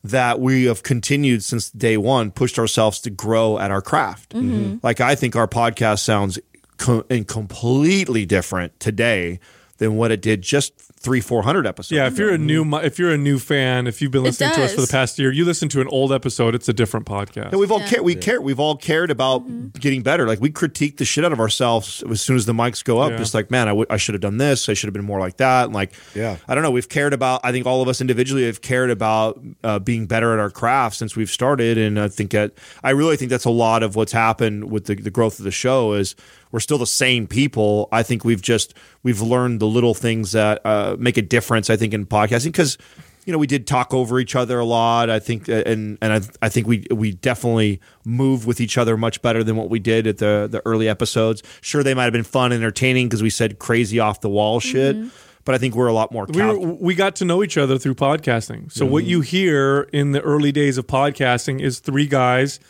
That we have continued since day one, pushed ourselves to grow at our craft. Like I think our podcast sounds co- and completely different today than what it did just three, four hundred episodes. Yeah, if you're a new if you're a new fan, if you've been listening to us for the past year, you listen to an old episode, it's a different podcast. And we've all Yeah. cared. We care. We've all cared about getting better. Like we critique the shit out of ourselves as soon as the mics go up. Yeah. Just like, man, I, w- I should have done this. I should have been more like that. And like, Yeah. I don't know. We've cared about. I think all of us individually have cared about uh, being better at our craft since we've started. And I think that I really think that's a lot of what's happened with the, the growth of the show. Is we're still the same people. I think we've just we've learned the little things that uh, Uh, make a difference. I think in podcasting because you know, we did talk over each other a lot. I think, uh, and and I, I think we we definitely move with each other much better than what we did at the the early episodes. Sure, they might have been fun, and entertaining because we said crazy off the wall shit. Mm-hmm. But I think we're a lot more. we were, we got to know each other through podcasting. So what mm-hmm. you hear in the early days of podcasting is three guys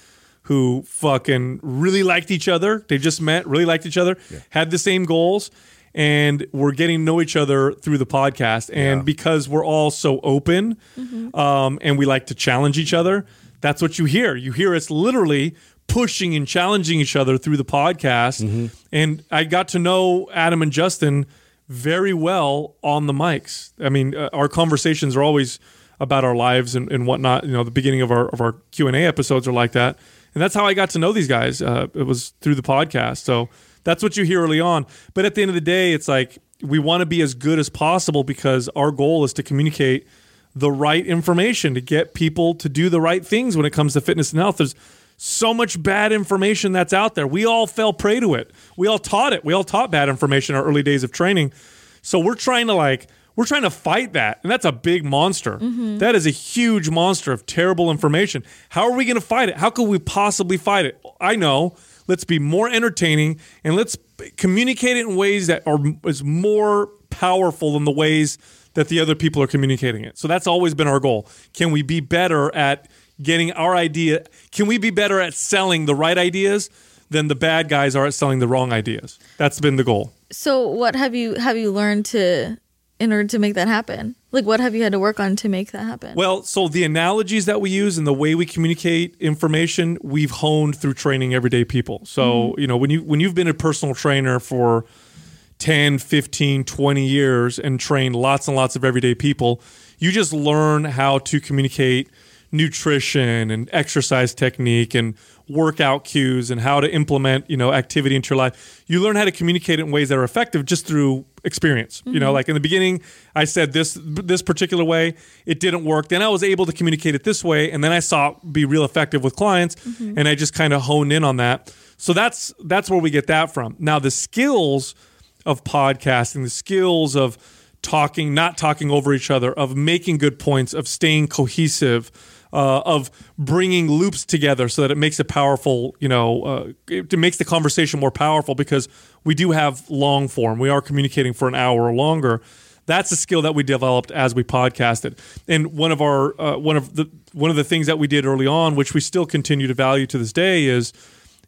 who fucking really liked each other. They just met, really liked each other, had the same goals, and we're getting to know each other through the podcast. And because we're all so open, um, and we like to challenge each other, that's what you hear. You hear us literally pushing and challenging each other through the podcast. And I got to know Adam and Justin very well on the mics. I mean, uh, our conversations are always about our lives and, and whatnot. You know, the beginning of our of our Q and A episodes are like that, and that's how I got to know these guys. Uh, it was through the podcast. So that's what you hear early on. But at the end of the day, it's like we want to be as good as possible because our goal is to communicate the right information to get people to do the right things when it comes to fitness and health. There's so much bad information that's out there. We all fell prey to it. We all taught it. We all taught bad information in our early days of training. So we're trying to like we're trying to fight that. And that's a big monster. Mm-hmm. That is a huge monster of terrible information. How are we going to fight it? How could we possibly fight it? I know. Let's be more entertaining and let's communicate it in ways that are is more powerful than the ways that the other people are communicating it. So that's always been our goal. Can we be better at getting our idea? Can we be better at selling the right ideas than the bad guys are at selling the wrong ideas? That's been the goal. So what have you have you learned to in order to make that happen? Like what have you had to work on to make that happen? Well, so the analogies that we use and the way we communicate information, we've honed through training everyday people. So, mm-hmm. you know, when you when you've been a personal trainer for 10, 15, 20 years and trained lots and lots of everyday people, you just learn how to communicate nutrition and exercise technique and workout cues and how to implement, you know, activity into your life. You learn how to communicate it in ways that are effective just through experience. You know, mm-hmm. like in the beginning, I said this this particular way, it didn't work. Then I was able to communicate it this way, and then I saw it be real effective with clients, mm-hmm. and I just kind of honed in on that. So that's that's where we get that from. Now the skills of podcasting, the skills of talking, not talking over each other, of making good points, of staying cohesive, uh, of bringing loops together so that it makes it powerful. You know, uh, it, makes the conversation more powerful because we do have long form. We are communicating for an hour or longer. That's a skill that we developed as we podcasted. And one of our uh, one of the one of the things that we did early on, which we still continue to value to this day, is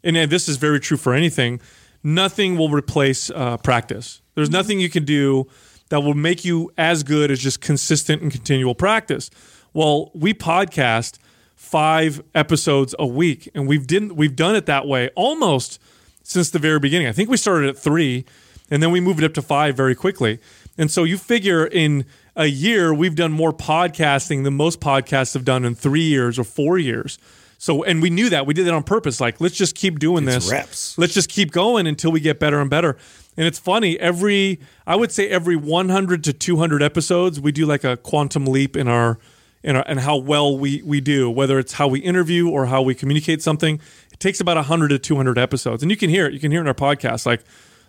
and and this is very true for anything. Nothing will replace uh, practice. There's nothing you can do that will make you as good as just consistent and continual practice. Well, we podcast five episodes a week, and we've didn't we've done it that way almost since the very beginning. I think we started at three, and then we moved it up to five very quickly. And so you figure in a year we've done more podcasting than most podcasts have done in three years or four years. So, and we knew that we did that on purpose. Like, let's just keep doing It's this. reps. Let's just keep going until we get better and better. And it's funny, every, I would say every 100 to 200 episodes, we do like a quantum leap in our, our, and how well we, we do, whether it's how we interview or how we communicate something. It takes about 100 to 200 episodes. And you can hear it. You can hear it in our podcast, like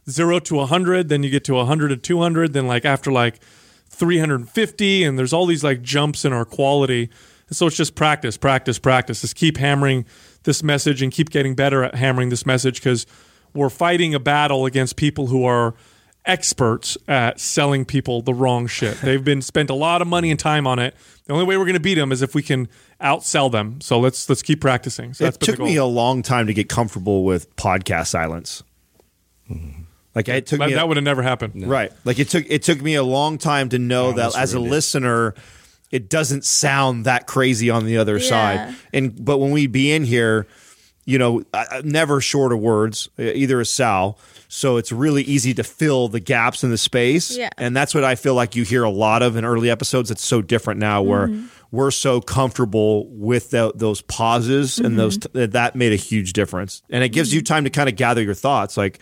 zero to 100, then you get to 100 to 200, then like after like 350, and there's all these like jumps in our quality. And so it's just practice, practice, practice. Just keep hammering this message and keep getting better at hammering this message because we're fighting a battle against people who are experts at selling people the wrong shit. They've been spent a lot of money and time on it. The only way we're going to beat them is if we can outsell them. So let's let's keep practicing. So it been took me a long time to get comfortable with podcast silence. Mm-hmm. Like it took that, that would have never happened. Right. Like it took it took me a long time to know that as a it. listener, it doesn't sound that crazy on the other Yeah. side. And but when we be in here, you know, never short of words. Either is Sal, so it's really easy to fill the gaps in the space. Yeah. and that's what I feel like you hear a lot of in early episodes. It's so different now, where mm-hmm. we're so comfortable with tho- those pauses and mm-hmm. those that that made a huge difference. And it gives you mm-hmm. time to kind of gather your thoughts. Like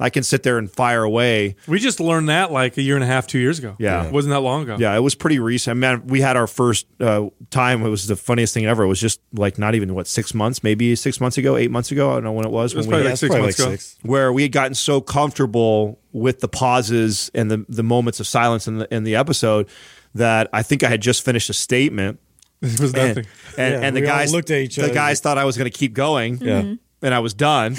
I can sit there and fire away. We just learned that like a year and a half, two years ago. Yeah. It wasn't that long ago. Yeah, it was pretty recent. Man, we had our first uh, time. It was the funniest thing ever. It was just like not even what six months, maybe six months ago, eight months ago. I don't know when it was. It was when we- probably like it's six probably months like ago. six. where we had gotten so comfortable with the pauses and the the moments of silence in the in the episode that I think I had just finished a statement. It was And, nothing. and, Yeah, and the guys looked at each other. The guys thought I was going to keep going. Yeah. and I was done.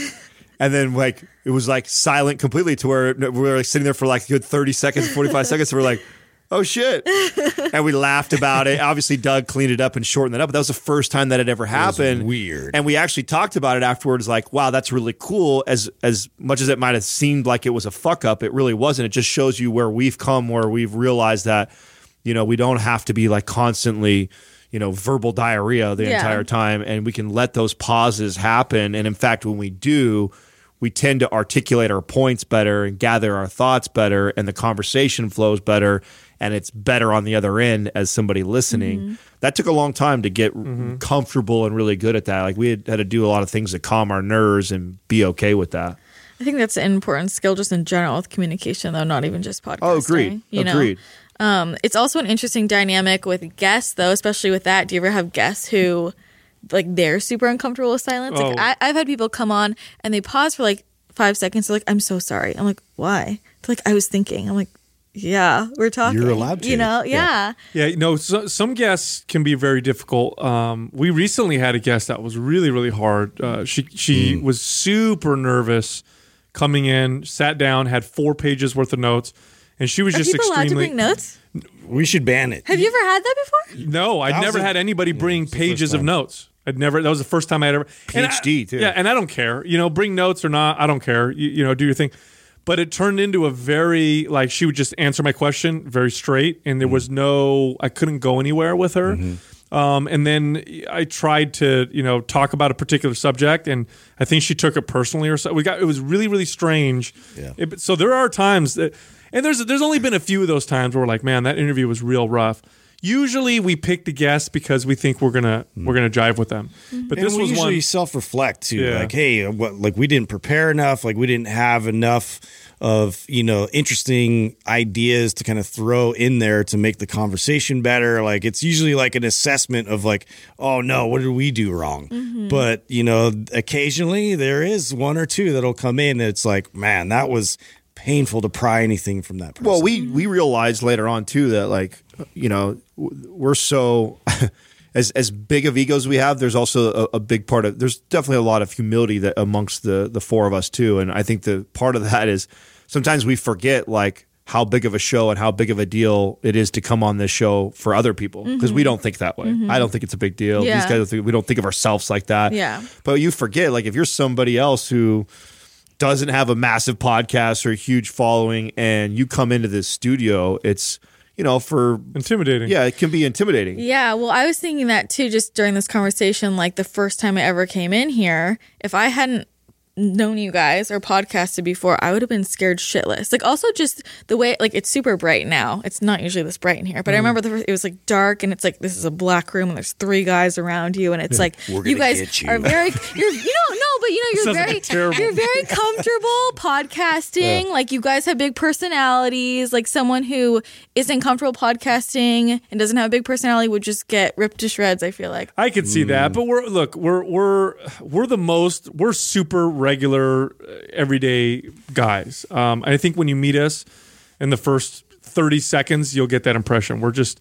And then like it was like silent completely to where we were like sitting there for like a good thirty seconds, forty five seconds. And we're like, oh shit, and we laughed about it. Obviously, Doug cleaned it up and shortened it up. But that was the first time that had ever happened. weird. And we actually talked about it afterwards. Like, wow, that's really cool. As as much as it might have seemed like it was a fuck up, it really wasn't. It just shows you where we've come, where we've realized that you know we don't have to be like constantly. You know, verbal diarrhea the Yeah. entire time, and we can let those pauses happen. And in fact, when we do, we tend to articulate our points better and gather our thoughts better, and the conversation flows better, and it's better on the other end as somebody listening. Mm-hmm. That took a long time to get comfortable and really good at that. Like we had, had to do a lot of things to calm our nerves and be okay with that. I think that's an important skill just in general with communication, though, not even just podcasting. Oh, agreed. You know? agreed. Um, it's also an interesting dynamic with guests, though, especially with that. Do you ever have guests who, like, they're super uncomfortable with silence? Like, Oh. I, I've had people come on and they pause for like five seconds. They're like, "I'm so sorry." I'm like, "Why?" They're like, "I was thinking." I'm like, "Yeah, we're talking." You're allowed to. You know? Yeah. Yeah. Yeah, no, so, some guests can be very difficult. Um, we recently had a guest that was really, really hard. Uh, she she Mm. was super nervous coming in, sat down, had four pages worth of notes, and she was Are just people to extremely. bring notes? We should ban it. Have you ever had that before? No, I'd never a- had anybody bring it's the first pages of notes. I'd never. That was the first time I'd ever. and I- PhD, too. Yeah, and I don't care. You know, bring notes or not, I don't care. You, you know, do your thing. But it turned into a very like she would just answer my question very straight, and there was no. I couldn't go anywhere with her. Um, and then I tried to, you know, talk about a particular subject, and I think she took it personally, or so. We got it was really, really strange. Yeah. It- so there are times that, and there's there's only been a few of those times where we're like, man, that interview was real rough. Usually we pick the guests because we think we're gonna mm. we're gonna jive with them, mm-hmm. but and this we was usually one. self-reflect too. Yeah. Like, hey, uh, what? Like, we didn't prepare enough. Like, we didn't have enough of you know interesting ideas to kind of throw in there to make the conversation better. Like, it's usually like an assessment of like, oh no, what did we do wrong? Mm-hmm. But you know, occasionally there is one or two that'll come in. And it's like, man, that was painful to pry anything from that person. Well, we we realized later on too that like you know we're so as as big of egos we have. There's also a, a big part of there's definitely a lot of humility that amongst the the four of us too, and I think the part of that is sometimes we forget like how big of a show and how big of a deal it is to come on this show for other people mm-hmm. because we don't think that way. Mm-hmm. I don't think it's a big deal. Yeah. These guys don't think, we don't think of ourselves like that. Yeah. But you forget like if you're somebody else who doesn't have a massive podcast or a huge following and you come into this studio, it's you know, for intimidating. yeah, it can be intimidating. Yeah, well, I was thinking that too just during this conversation. Like the first time I ever came in here, if I hadn't known you guys or podcasted before, I would have been scared shitless. Like also just the way like it's super bright now. It's not usually this bright in here, Mm. but I remember the first, it was like dark and it's like this is a black room and there's three guys around you and it's like you guys you. are very you're you don't know, but you know you're Sounds like very you're very comfortable podcasting. Like you guys have big personalities. Like someone who isn't comfortable podcasting and doesn't have a big personality would just get ripped to shreds. I feel like. I could see Mm. that, but we're look, we're we're we're the most we're super regular, uh, everyday guys. Um, I think when you meet us in the first thirty seconds, you'll get that impression. We're just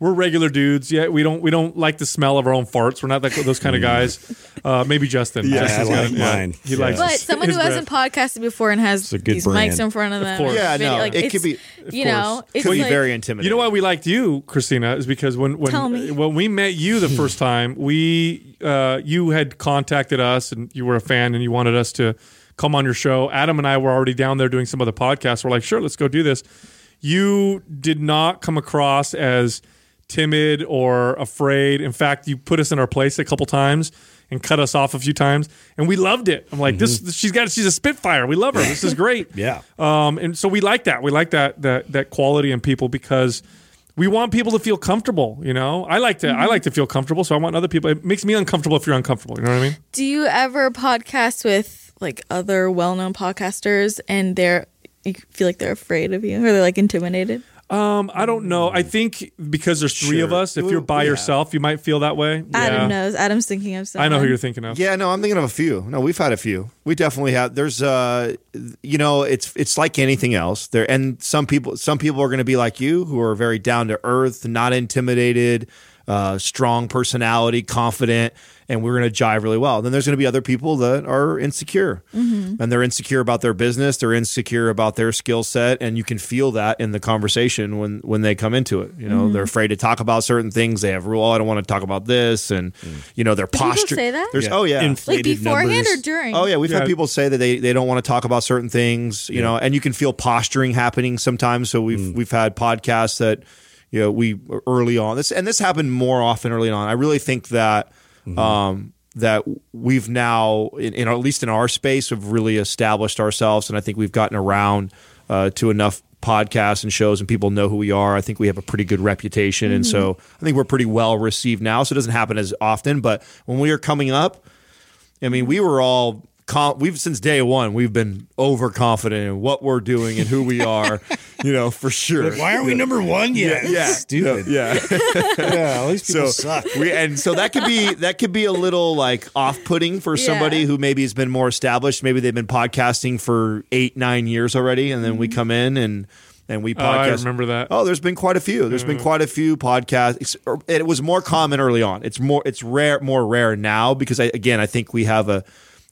we're regular dudes. Yeah, we don't we don't like the smell of our own farts. We're not that, those kind of guys. Uh, maybe Justin. Yeah, Justin's I got like it. Yeah, mine. He Yeah. likes But his- someone his who hasn't podcasted before and has good these brand. mics in front of them, course. Yeah, no, like, it could be you know, it's could be like, very intimidating. You know why we liked you, Christina, is because when when when we met you the first time, we uh, you had contacted us and you were a fan and you wanted us to come on your show. Adam and I were already down there doing some other podcasts. We're like, sure, let's go do this. You did not come across as timid or afraid. In fact, you put us in our place a couple times and cut us off a few times, and we loved it. I'm like, this she's got she's a spitfire. We love her. This is great. Yeah. Um, and so we like that. We like that that that quality in people because we want people to feel comfortable. You know, I like to I like to feel comfortable, so I want other people. It makes me uncomfortable if you're uncomfortable. You know what I mean? Do you ever podcast with like other well-known podcasters and they're you feel like they're afraid of you or they're like intimidated? Um, I don't know. I think because there's three of us, if you're by Yeah. yourself, you might feel that way. Adam Yeah. knows. Adam's thinking of something. I know who you're thinking of. Yeah, no, I'm thinking of a few. No, we've had a few. We definitely have. There's, uh, you know, it's it's like anything else. There, and some people, some people are going to be like you, who are very down to earth, not intimidated, uh, strong personality, confident, and we're going to jive really well. Then there's going to be other people that are insecure, Mm-hmm. and they're insecure about their business, they're insecure about their skill set, and you can feel that in the conversation when when they come into it. You know, Mm-hmm. they're afraid to talk about certain things. They have rule. Oh, I don't want to talk about this, and you know, their people posture. say that? There's oh yeah. Like Inflated beforehand numbers. or during? Oh yeah, we've Yeah. had people say that they, they don't want to talk about certain things, you know, and you can feel posturing happening sometimes. So we've we've had podcasts that you know we early on this and this happened more often early on. I really think that um, that we've now in, in at least in our space have really established ourselves, and I think we've gotten around uh, to enough podcasts and shows and people know who we are. I think we have a pretty good reputation, and so I think we're pretty well received now. So it doesn't happen as often, but when we were coming up. I mean, we were all we've since day one we've been overconfident in what we're doing and who we are, you know, for sure. Why aren't we number one yet? Yeah, Stupid. yeah. Yeah, all these people so suck. we and so that could be that could be a little like off-putting for somebody who maybe has been more established. Maybe they've been podcasting for eight, nine years already, and then we mm-hmm. come in and and we Oh, I podcast. remember that. Oh, there's been quite a few. There's been quite a few podcasts. It was more common early on. It's more it's rare more rare now because I, again I think we have a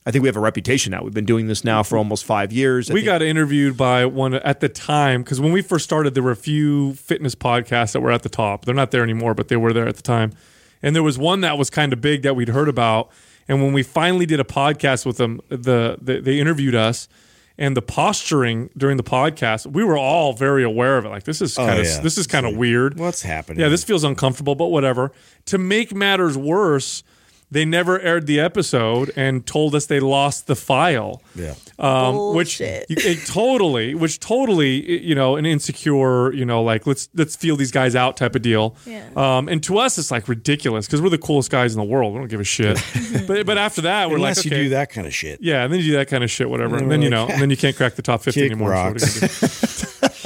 I think we have a reputation now. We've been doing this now for mm-hmm. almost five years. I we think- got interviewed by one at the time because when we first started, there were a few fitness podcasts that were at the top. They're not there anymore, but they were there at the time. And there was one that was kind of big that we'd heard about. And when we finally did a podcast with them, the, the they interviewed us, and the posturing during the podcast, we were all very aware of it. Like this is oh, kind of yeah. this is kind of weird. What's happening? Yeah, this feels uncomfortable, but whatever. To make matters worse, they never aired the episode and told us they lost the file. Yeah. Um, which you, it totally, which totally, you know, an insecure, you know, like let's let's feel these guys out type of deal. Yeah. Um, and to us, it's like ridiculous because we're the coolest guys in the world. We don't give a shit. but but after that, we're Unless like, you do that kind of shit. yeah, and then you do that kind of shit, whatever, and then you know, and then you can't crack the top fifty Kick anymore. So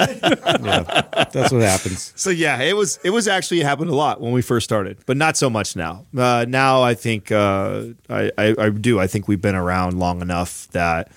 what rocks. are you gonna do? That's what happens. So yeah, it was it was actually it happened a lot when we first started, but not so much now. Uh, now I think uh, I, I I do. I think we've been around long enough that,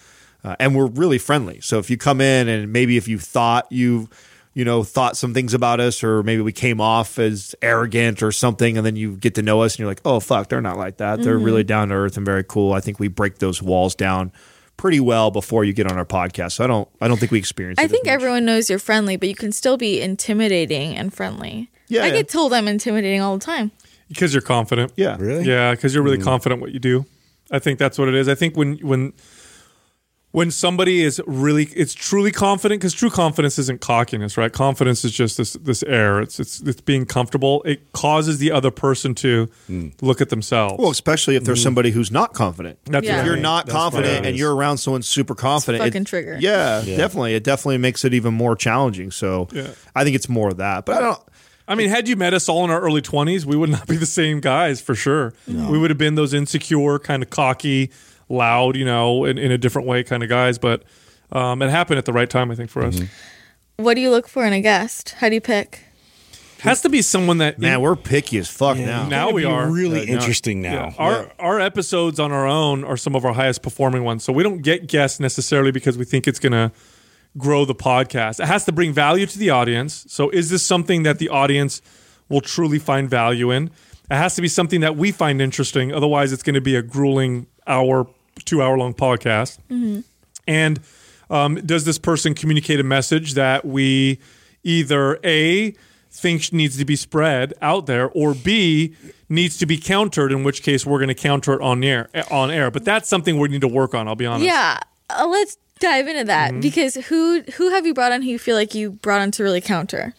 uh, and we're really friendly. So if you come in and maybe if you thought you you know thought some things about us, or maybe we came off as arrogant or something, and then you get to know us and you're like, oh fuck, they're not like that. They're really down to earth and very cool. I think we break those walls down pretty well before you get on our podcast. So I don't I don't think we experience. I think everyone knows you're friendly, but you can still be intimidating and friendly. Yeah, I yeah. get told I'm intimidating all the time. Because you're confident. Yeah, Really? Yeah, because you're really mm. confident what you do. I think that's what it is. I think when when when somebody is really it's truly confident because true confidence isn't cockiness, right? Confidence is just this this air. It's it's it's being comfortable. It causes the other person to Hmm. look at themselves. Well, especially if there's somebody who's not confident. that's Yeah. If you're not That's confident and you're around someone super confident, fucking it- trigger. Yeah, Yeah. definitely. It definitely makes it even more challenging. So Yeah. I think it's more of that. But I don't. I mean, had you met us all in our early 20s, we would not be the same guys for sure. We would have been those insecure, kind of cocky, loud, you know, in, in a different way kind of guys. But um, it happened at the right time, I think, for us. What do you look for in a guest? How do you pick? Has to be someone that Man, we're picky as fuck now. Now we be are. really Uh, interesting now. Yeah. Our our episodes on our own are some of our highest performing ones. So we don't get guests necessarily because we think it's going to grow the podcast. It has to bring value to the audience. So is this something that the audience will truly find value in? It has to be something that we find interesting. Otherwise, it's going to be a grueling hour, two hour long podcast. And um, does this person communicate a message that we either A, think needs to be spread out there, or B, needs to be countered, in which case we're going to counter it on air, on air. But that's something we need to work on, I'll be honest. Yeah, uh, let's dive into that Mm-hmm. because who who have you brought on who you feel like you brought on to really counter?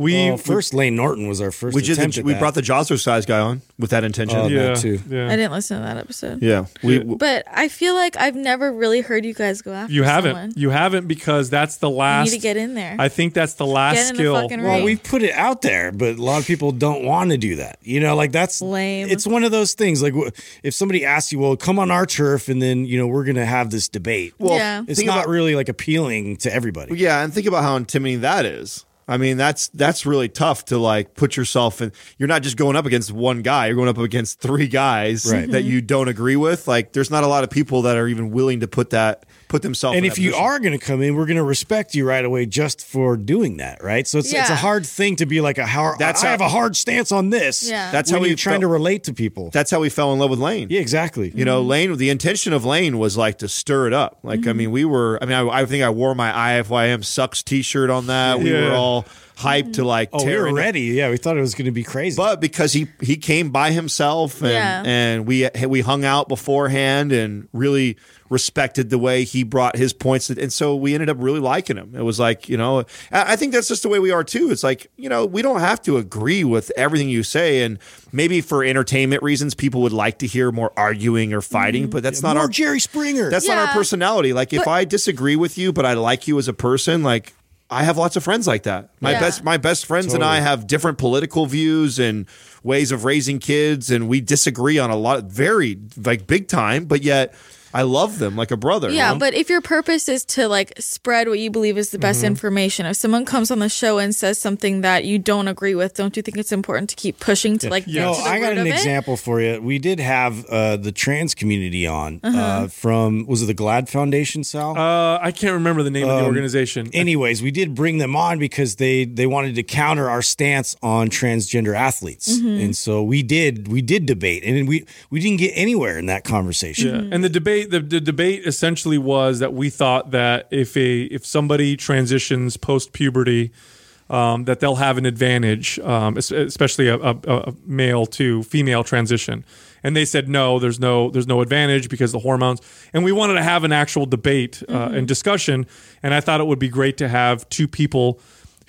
We Well, first Lane Norton was our first We did. The, at we that. brought the Jazzercise guy on with that intention. Oh, yeah, that too. yeah. I didn't listen to that episode. yeah, we. Yeah. But I feel like I've never really heard you guys go after You haven't. someone. You haven't because that's the You last. need to get in there. I think that's the last Get in the skill. fucking Well, we put it out there, but a lot of people don't want to do that. You know, like that's Lame. It's one of those things. Like if somebody asks you, "Well, come on our turf," and then you know we're going to have this debate. well, Yeah. it's think not about- really like appealing to everybody. Yeah, and think about how intimidating that is. I mean, that's that's really tough to like put yourself in. You're not just going up against one guy; you're going up against three guys Right. that you don't agree with. Like, there's not a lot of people that are even willing to put that put themselves. And in if that you position. are going to come in, we're going to respect you right away just for doing that, right? So it's, it's a hard thing to be like a hard. That's I how- have a hard stance on this. Yeah. That's how we you're trying felt- to relate to people. that's how we fell in love with Lane. yeah, exactly. You know, mm-hmm. Lane. The intention of Lane was like to stir it up. Like, I mm-hmm. mean, we were. I mean, I, I think I wore my IFYM sucks T-shirt on that. We Yeah. were all hyped to like oh, we were ready. Yeah, we thought it was going to be crazy. But because he he came by himself and Yeah. and we we hung out beforehand and really respected the way he brought his points and so we ended up really liking him. It was like you know I I think that's just the way we are too. It's like you know we don't have to agree with everything you say and maybe for entertainment reasons people would like to hear more arguing or fighting, mm-hmm. but that's not More our Jerry Springer. that's not our personality. Like if But- I disagree with you, but I like you as a person, like I have lots of friends like that. My Yeah. best my best friends and I have different political views and ways of raising kids and we disagree on a lot very like big time, but yet I love them like a brother. Yeah, you know? but if your purpose is to like spread what you believe is the best information, if someone comes on the show and says something that you don't agree with, don't you think it's important to keep pushing to like Yeah. get No, to the I got an example for you. We did have uh, the trans community on Uh-huh. uh, from was it the GLAAD Foundation, Sal? Uh, I can't remember the name of the organization. Anyways, we did bring them on because they they wanted to counter our stance on transgender athletes, Mm-hmm. and so we did we did debate, and we we didn't get anywhere in that conversation. Yeah. And the debate the, the debate essentially was that we thought that if a if somebody transitions post puberty um, that they'll have an advantage, um, especially a, a, a male to female transition. And they said no, there's no there's no advantage because the hormones. And we wanted to have an actual debate uh, and discussion. And I thought it would be great to have two people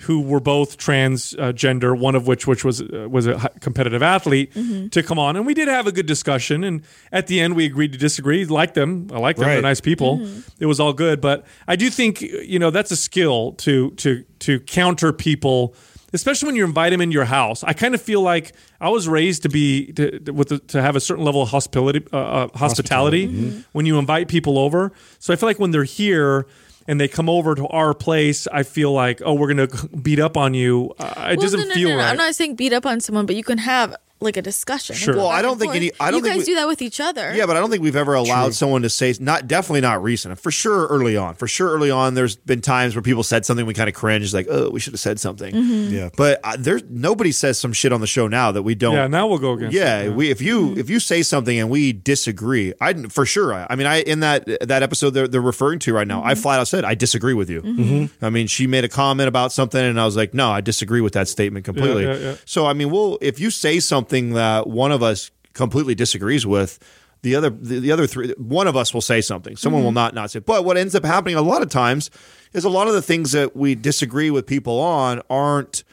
who were both transgender, one of which which was uh, was a competitive athlete, to come on, and we did have a good discussion. And at the end, we agreed to disagree. Like them, I like them. They're nice people. It was all good, but I do think you know that's a skill to to to counter people. Especially when you invite them in your house, I kind of feel like I was raised to be to, to- with the, to have a certain level of hospitality, uh, uh, hospitality when you invite people over. So I feel like when they're here, and they come over to our place, I feel like, oh, we're gonna beat up on you. Uh, it Well, doesn't no, no, feel no, no. right. I'm not saying beat up on someone, but you can have like a discussion. Sure. Well, I don't think forth. any- I don't you think guys we- do that with each other. Yeah, but I don't think we've ever allowed someone to say not definitely not recent. For sure, early on. For sure, early on, there's been times where people said something we kind of cringed, like, "Oh, we should have said something." Mm-hmm. Yeah. But uh, there's nobody says some shit on the show now that we don't. yeah, now we'll go against. Yeah, it, we if you if you say something and we disagree, I for sure. I, I mean, I in that that episode they're, they're referring to right now, I flat out said I disagree with you. I mean, she made a comment about something, and I was like, no, I disagree with that statement completely. yeah, yeah. So I mean, well, if you say something that one of us completely disagrees with. The other, the, the other three, one of us will say something. Someone will mm-hmm. not not say. But what ends up happening a lot of times is a lot of the things that we disagree with people on aren't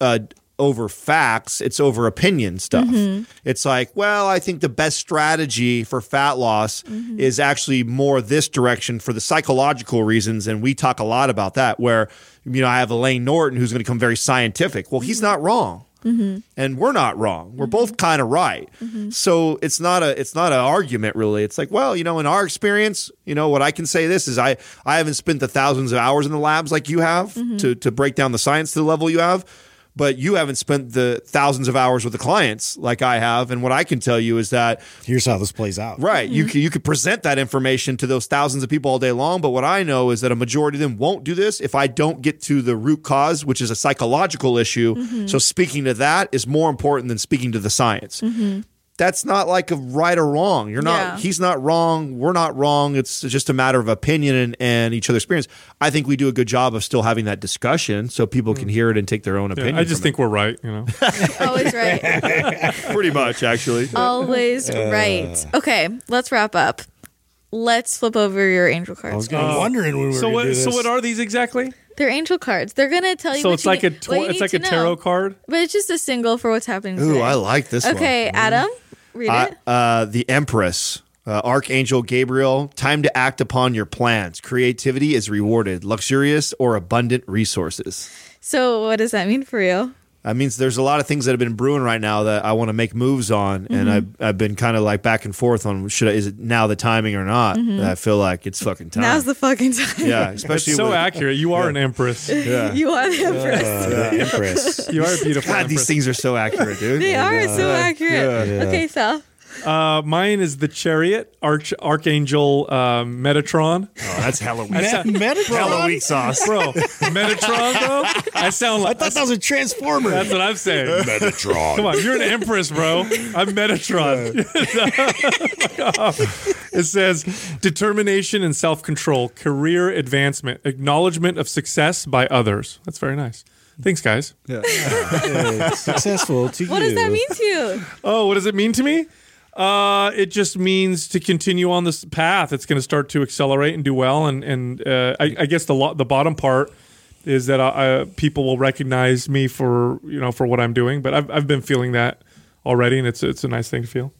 uh, over facts, it's over opinion stuff. Mm-hmm. It's like, well, I think the best strategy for fat loss mm-hmm. is actually more this direction for the psychological reasons. And we talk a lot about that, where, you know, I have Layne Norton who's going to come very scientific. Well, he's not wrong. Mm-hmm. And we're not wrong. We're mm-hmm. both kind of right. Mm-hmm. So it's not a it's not an argument really. It's like, well, you know, in our experience, you know, what I can say this is I I haven't spent the thousands of hours in the labs like you have to to break down the science to the level you have but you haven't spent the thousands of hours with the clients like I have. And what I can tell you is that, Here's how this plays out. right, you mm-hmm. can, you could present that information to those thousands of people all day long. But what I know is that a majority of them won't do this if I don't get to the root cause, which is a psychological issue. Mm-hmm. So speaking to that is more important than speaking to the science. Mm-hmm. That's not like a right or wrong. You're not. Yeah. He's not wrong. We're not wrong. It's just a matter of opinion and, and each other's experience. I think we do a good job of still having that discussion so people can mm. hear it and take their own Yeah, opinion. I just from think we're right. You know, Always right. pretty much actually. Always right. Okay, let's wrap up. Let's flip over your angel cards. I was kind of uh, wondering when we were so what? do So what are these exactly? They're angel cards. They're gonna tell you. So what it's you like a need- tw- what you it's like a tarot know. card. but it's just a single for what's happening. Ooh, today. I like this one. Okay, Adam, read Uh, it. uh, the Empress, uh, Archangel Gabriel, time to act upon your plans. Creativity is rewarded, luxurious or abundant resources. So, what does that mean for you? That means there's a lot of things that have been brewing right now that I want to make moves on, and I've, I've been kind of like back and forth on should I, is it now the timing or not? And I feel like it's fucking time. Now's the fucking time. yeah, It's especially so with, accurate. You are an empress. yeah. you are the empress. Uh, the Empress. You are a beautiful. God, these things are so accurate, dude. They are so accurate. Yeah. Okay, Sal. Uh, mine is the chariot, Arch Archangel uh, Metatron. Oh, that's Halloween. I sound- Halloween sauce. bro, Metatron, bro. I sound like I thought that was a transformer. that's what I'm saying. Metatron. Come on, you're an empress, bro. I'm Metatron. it says determination and self control, career advancement, acknowledgement of success by others. That's very nice. Thanks, guys. Yeah. Successful to What you. does that mean to you? Oh, what does it mean to me? Uh, it just means to continue on this path. It's going to start to accelerate and do well. And and uh, I, I guess the lo- the bottom part is that uh, people will recognize me for you know for what I'm doing. But I've I've been feeling that already, and it's it's a nice thing to feel.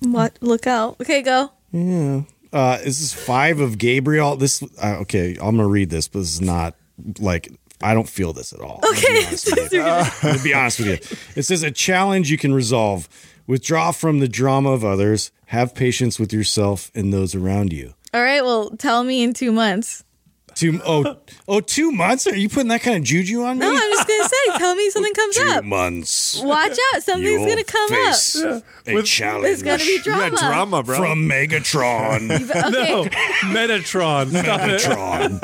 What? Look out. Okay, go. Yeah. Uh, this is five of Gabriel. This uh, okay. I'm gonna read this, but this is not like I don't feel this at all. Okay. I'm gonna be honest with you. It says a challenge you can resolve. Withdraw from the drama of others. Have patience with yourself and those around you. All right. Well, tell me in two months. Two oh oh two months? Are you putting that kind of juju on me? No, I'm just gonna say. Tell me something comes two up. months. Watch out. Something's You'll gonna come up. face A With- challenge. There's gonna be drama. got drama, bro. from Megatron. Okay. No, Metatron. Metatron.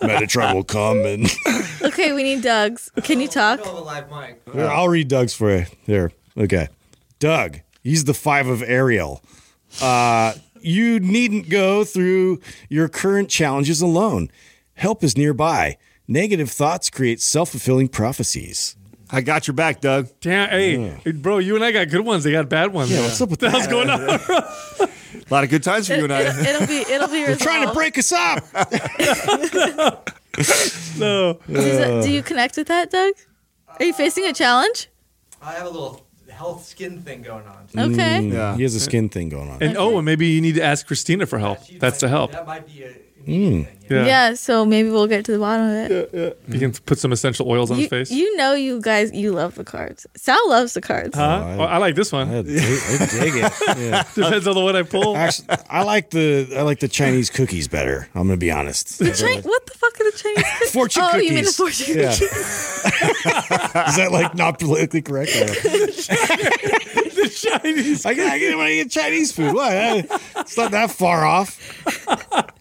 Metatron will come and Okay. We need Doug's. Can you talk? Call the live mic. I'll read Doug's for you. There. Okay. Doug, he's the five of Ariel. Uh, you needn't go through your current challenges alone. Help is nearby. Negative thoughts create self fulfilling prophecies. I got your back, Doug. Damn, hey, bro, you and I got good ones. They got bad ones. Yeah, what's up with What the hell's that? going on? A lot of good times for you and I. It'll, it'll be. It'll be. They're trying to break us up. No. Does it- do you connect with that, Doug? Are you facing a challenge? I have a little health skin thing going on. Okay. Mm, yeah. He has a skin thing going on. And oh, and maybe you need to ask Christina for help. She That's might- the help. That might be a immediate thing. Yeah. Yeah. So maybe we'll get to the bottom of it. You can put some essential oils on You, his face. you know, you guys, you love the cards. Sal loves the cards. huh? Oh, I- Oh, I like this one. I, I dig it. Yeah. Depends on the one I pull. Actually, I like the I like the Chinese cookies better. I'm gonna be honest. The Chi- what the fuck are the Chinese cookies? Fortune oh, cookies. you mean the fortune Yeah. cookies? Is that like not politically correct? The Chinese. I get, I get when I get Chinese food. What? It's not that far off.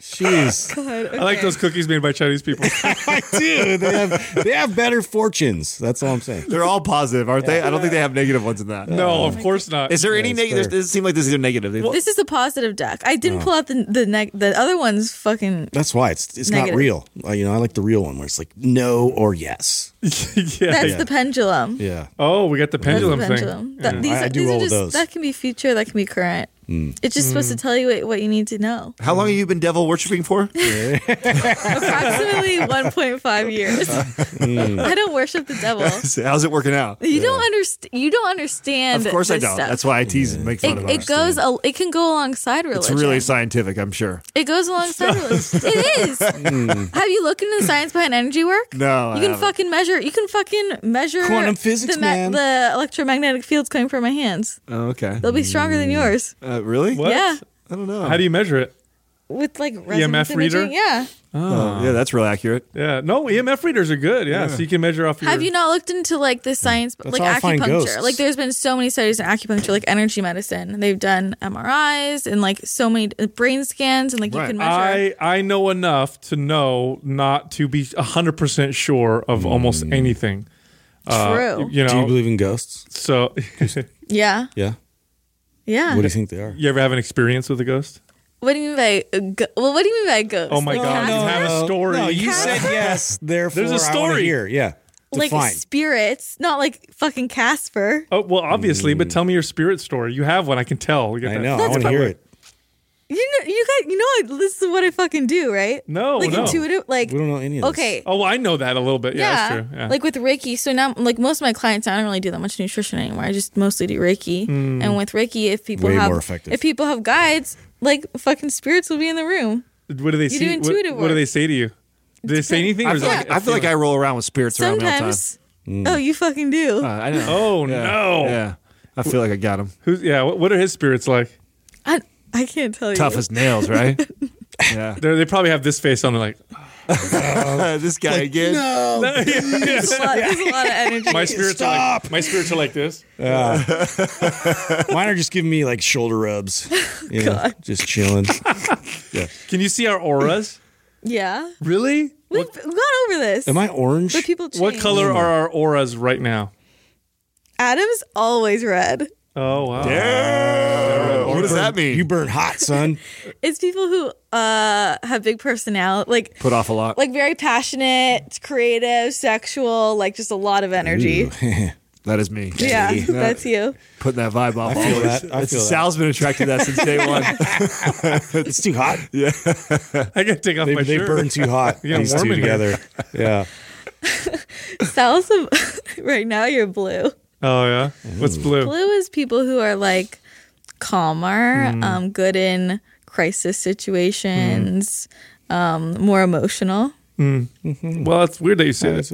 Jeez, I like those cookies made by Chinese people. I do. They have they have better fortunes. That's all I'm saying. They're all positive, aren't they? I don't think they have negative ones in that. no, of course not. Is there any negative? fair. It doesn't seem like this is a negative. They- This is a positive deck. I didn't pull out the the neg- the other one's fucking. That's why it's it's not real. Uh, you know, I like the real one where it's like no or yes. yeah. That's yeah. the pendulum. Yeah. Oh, we got the pendulum the thing. pendulum. That- Yeah. these I- I do these are all of just those. that can be future, that can be current. Mm. It's just supposed to mm. tell you what, what you need to know. How long have you been devil worshiping for? Approximately 1.5 years. Mm. I don't worship the devil. How's it working out? You don't understand. You don't understand. Of course I don't. Stuff. That's why I tease and make fun It, of it It goes. A, it can go alongside religion. It's really scientific, I'm sure. It goes alongside religion. It is. Have you looked into the science behind energy work? No, I You can haven't. fucking measure. You can fucking measure Quantum physics, the, man. the electromagnetic fields coming from my hands. Oh, okay. They'll be stronger than yours. Uh, really? What? Yeah, I don't know. How do you measure it? with like resonance EMF reader? imaging. Yeah. Oh, yeah, that's real accurate. Yeah. No, EMF readers are good. Yeah. So you can measure off your. Have you not looked into like the science, That's like how I find acupuncture? ghosts. Like, there's been so many studies in acupuncture, like energy medicine. They've done MRIs and like so many uh, brain scans, and like you can measure. I I know enough to know not to be hundred percent sure of almost anything. Uh, True. you Do you believe in ghosts? so, yeah. Yeah. Yeah. What do you think they are? you ever have an experience with a ghost? What do you mean by go- well? What do you mean by ghost? Oh my Like God, cats? you have a story. No, you Cat- said yes. Therefore, There's a I wanna story. Hear. Yeah. like Define. spirits, not like fucking Casper. Oh well, obviously, but tell me your spirit story. You have one, I can tell. You got I that- know. I want to hear it. You know, you what? You know, this is what I fucking do, right? No, like no. intuitive, like We don't know any of this. okay. Oh, I know that a little bit. Yeah, that's true. Yeah. Like with Reiki, so now like most of my clients, I don't really do that much nutrition anymore. I just mostly do Reiki. Hmm. And with Reiki, if people Way have more effective. if people have guides, like fucking spirits will be in the room. what do they you see? do what, intuitive what do work. they say to you? Do they say anything? Or I is feel, it like, a I feel like I roll around with spirits around me all the time. Sometimes. Oh, you fucking do. Uh, I know. Oh Yeah. no! Yeah. I feel like I got him. Who's yeah? What, what are his spirits like? I I can't tell you. Tough as nails, right? yeah. They're, they probably have this face on. They're like, this guy again. There's, a lot, there's a lot of energy. my spirits are like my spirits are like this. Mine are just giving me like shoulder rubs. You know, just chilling. Yeah. Can you see our auras? yeah, Really? we've gone over this. Am I orange? But people change. What color are our auras right now? Adam's always red. Oh wow! Yeah. What does that mean? You burn hot, son. It's people who uh have big personality, like put off a lot. like very passionate, creative, sexual, like just a lot lot of energy. that is me. Yeah, that's you. Putting that vibe off. I feel that. I It's- feel that. Sal's been attracted to that since day one. It's too hot. Yeah. I gotta take off They, my they shirt. burn too hot. Yeah, these warm two in here. together. Yeah. Sal's right now you're blue. Oh yeah. What's blue? Blue is people who are like calmer, um, good in crisis situations, um, more emotional. Well, it's weird that you say that.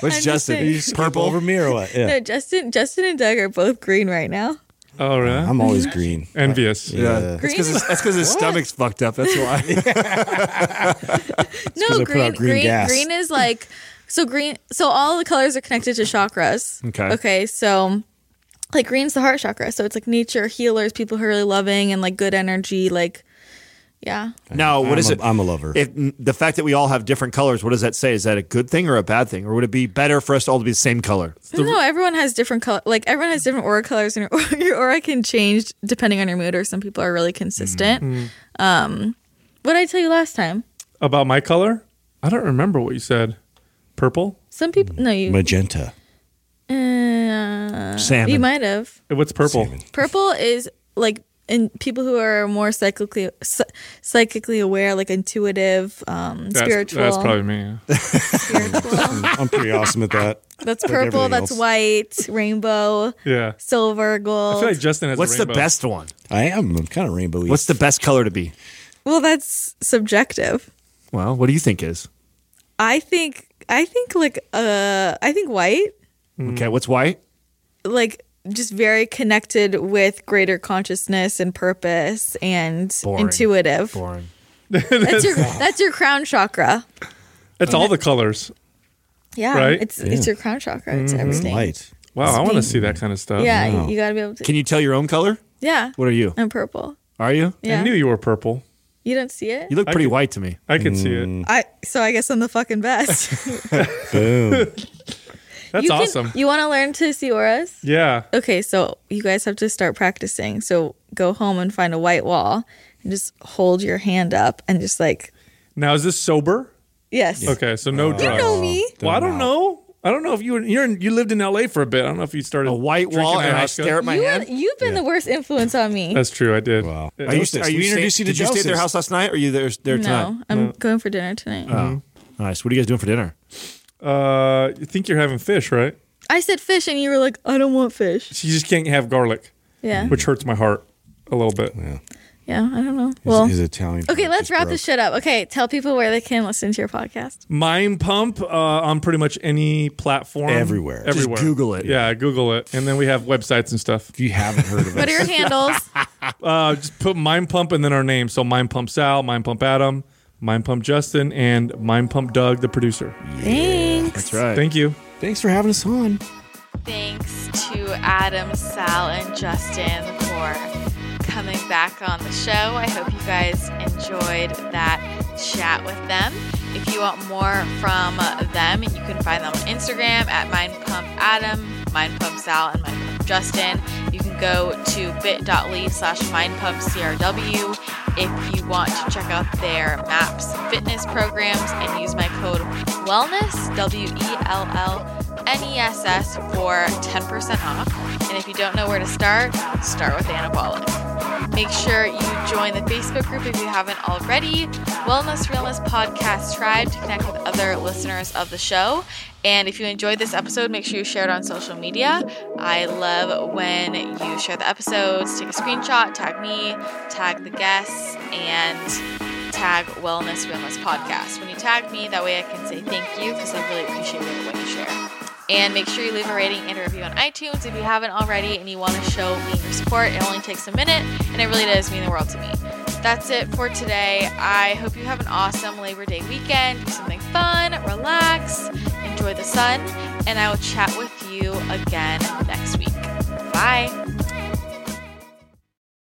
What's I'm just Justin? saying. Purple over me or what? Yeah. No, Justin, Justin and Doug are both green right now. Oh yeah. I'm always green. Envious. Yeah, Yeah. that's because his, his stomach's fucked up. That's why. No, green, green green, green is like so green. So all the colors are connected to chakras. Okay. Okay. So like green's the heart chakra. So it's like nature healers, people who are really loving and like good energy. Like, yeah. now, what I'm is a- it? I'm a lover. If the fact that we all have different colors, what does that say? Is that a good thing or a bad thing, or would it be better for us all to be the same color? no, everyone has different color. Like everyone has different aura colors, and your, your aura can change depending on your mood. Or some people are really consistent. Mm-hmm. Um, what did I tell you last time? About my color? I don't remember what you said. Purple? Some people, no, you, Magenta. uh, Salmon. you might have. What's purple? Salmon. Purple is like in people who are more psychically psychically aware, like intuitive, um, That's, spiritual. That's probably me. yeah. spiritual. I'm pretty awesome at that. That's Like purple. everything That's else. white, rainbow, Yeah. silver, gold. I feel like Justin has. a What's the best one? I am. I'm kind of rainbowy. What's the best color to be? well, that's subjective. Well, what do you think is? I think. I think like uh, I think white, Okay, what's white? like just very connected with greater consciousness and purpose and Boring. intuitive. Boring. That's your that's your crown chakra. It's all the colors. Yeah, Right? it's it's your crown chakra. It's everything. light? Wow, I want to see that kind of stuff. Yeah, Wow. you, you got to be able to. Can you tell your own color? yeah, What are you? I'm purple. Are you? Yeah, I knew you were purple. You don't see it. You look I pretty could- white to me. I could see Mm. it. I so I guess I'm the fucking best. Boom. That's you can- awesome. you want to learn to see auras? yeah. Okay, so you guys have to start practicing. So go home and find a white wall and just hold your hand up and just like Now is this sober? yes. Okay, so no drugs. You know me. Well, I don't know. I don't know if you were, you're in, you lived in L.A. for a bit. I don't know if you started A white drinking wall and I stare at my You hand. you've been the worst influence on me. That's true. I did. Wow. Yeah. Are you, are you We stay- introduced you to Did you stay at their house last night? Or are you there, there tonight? no, I'm going for dinner tonight. Oh, nice. What are you guys doing for dinner? Uh, you think you're having fish, right? I said fish, and you were like, I don't want fish. You just can't have garlic, Yeah, which hurts my heart a little bit. yeah. I don't know. His, Well, his Italian. okay, let's wrap broke. this shit up. Okay, tell people where they can listen to your podcast. Mind Pump uh, on pretty much any platform. Everywhere. Just Everywhere. Google it. Yeah, Google it. And then we have websites and stuff. If you haven't heard of What are your handles? Uh, just put Mind Pump and then our name. So Mind Pump Sal, Mind Pump Adam, Mind Pump Justin, and Mind Pump Doug, the producer. Thanks. That's right. Thank you. thanks for having us on. Thanks to Adam, Sal, and Justin for coming back on the show. I hope you guys enjoyed that chat with them. If you want more from them, you can find them on Instagram at MindPumpAdam, MindPumpSal, and MindPumpJustin. You can go to bit.ly slash MindPumpCRW if you want to check out their maps fitness programs and use my code WELLNESS, W E L L NESS for 10% off. And if you don't know where to start, start with anabolic. Make sure you join the Facebook group if you haven't already. Wellness Realness Podcast Tribe to connect with other listeners of the show. And if you enjoyed this episode, make sure you share it on social media. I love when you share the episodes, take a screenshot, tag me, tag the guests, and tag Wellness Realness Podcast. When you tag me, that way I can say thank you because I really appreciate it when you share. And make sure you leave a rating and a review on iTunes if you haven't already and you want to show me your support. It only takes a minute and it really does mean the world to me. That's it for today. I hope you have an awesome Labor Day weekend. Do something fun, relax, enjoy the sun, and I will chat with you again next week. Bye.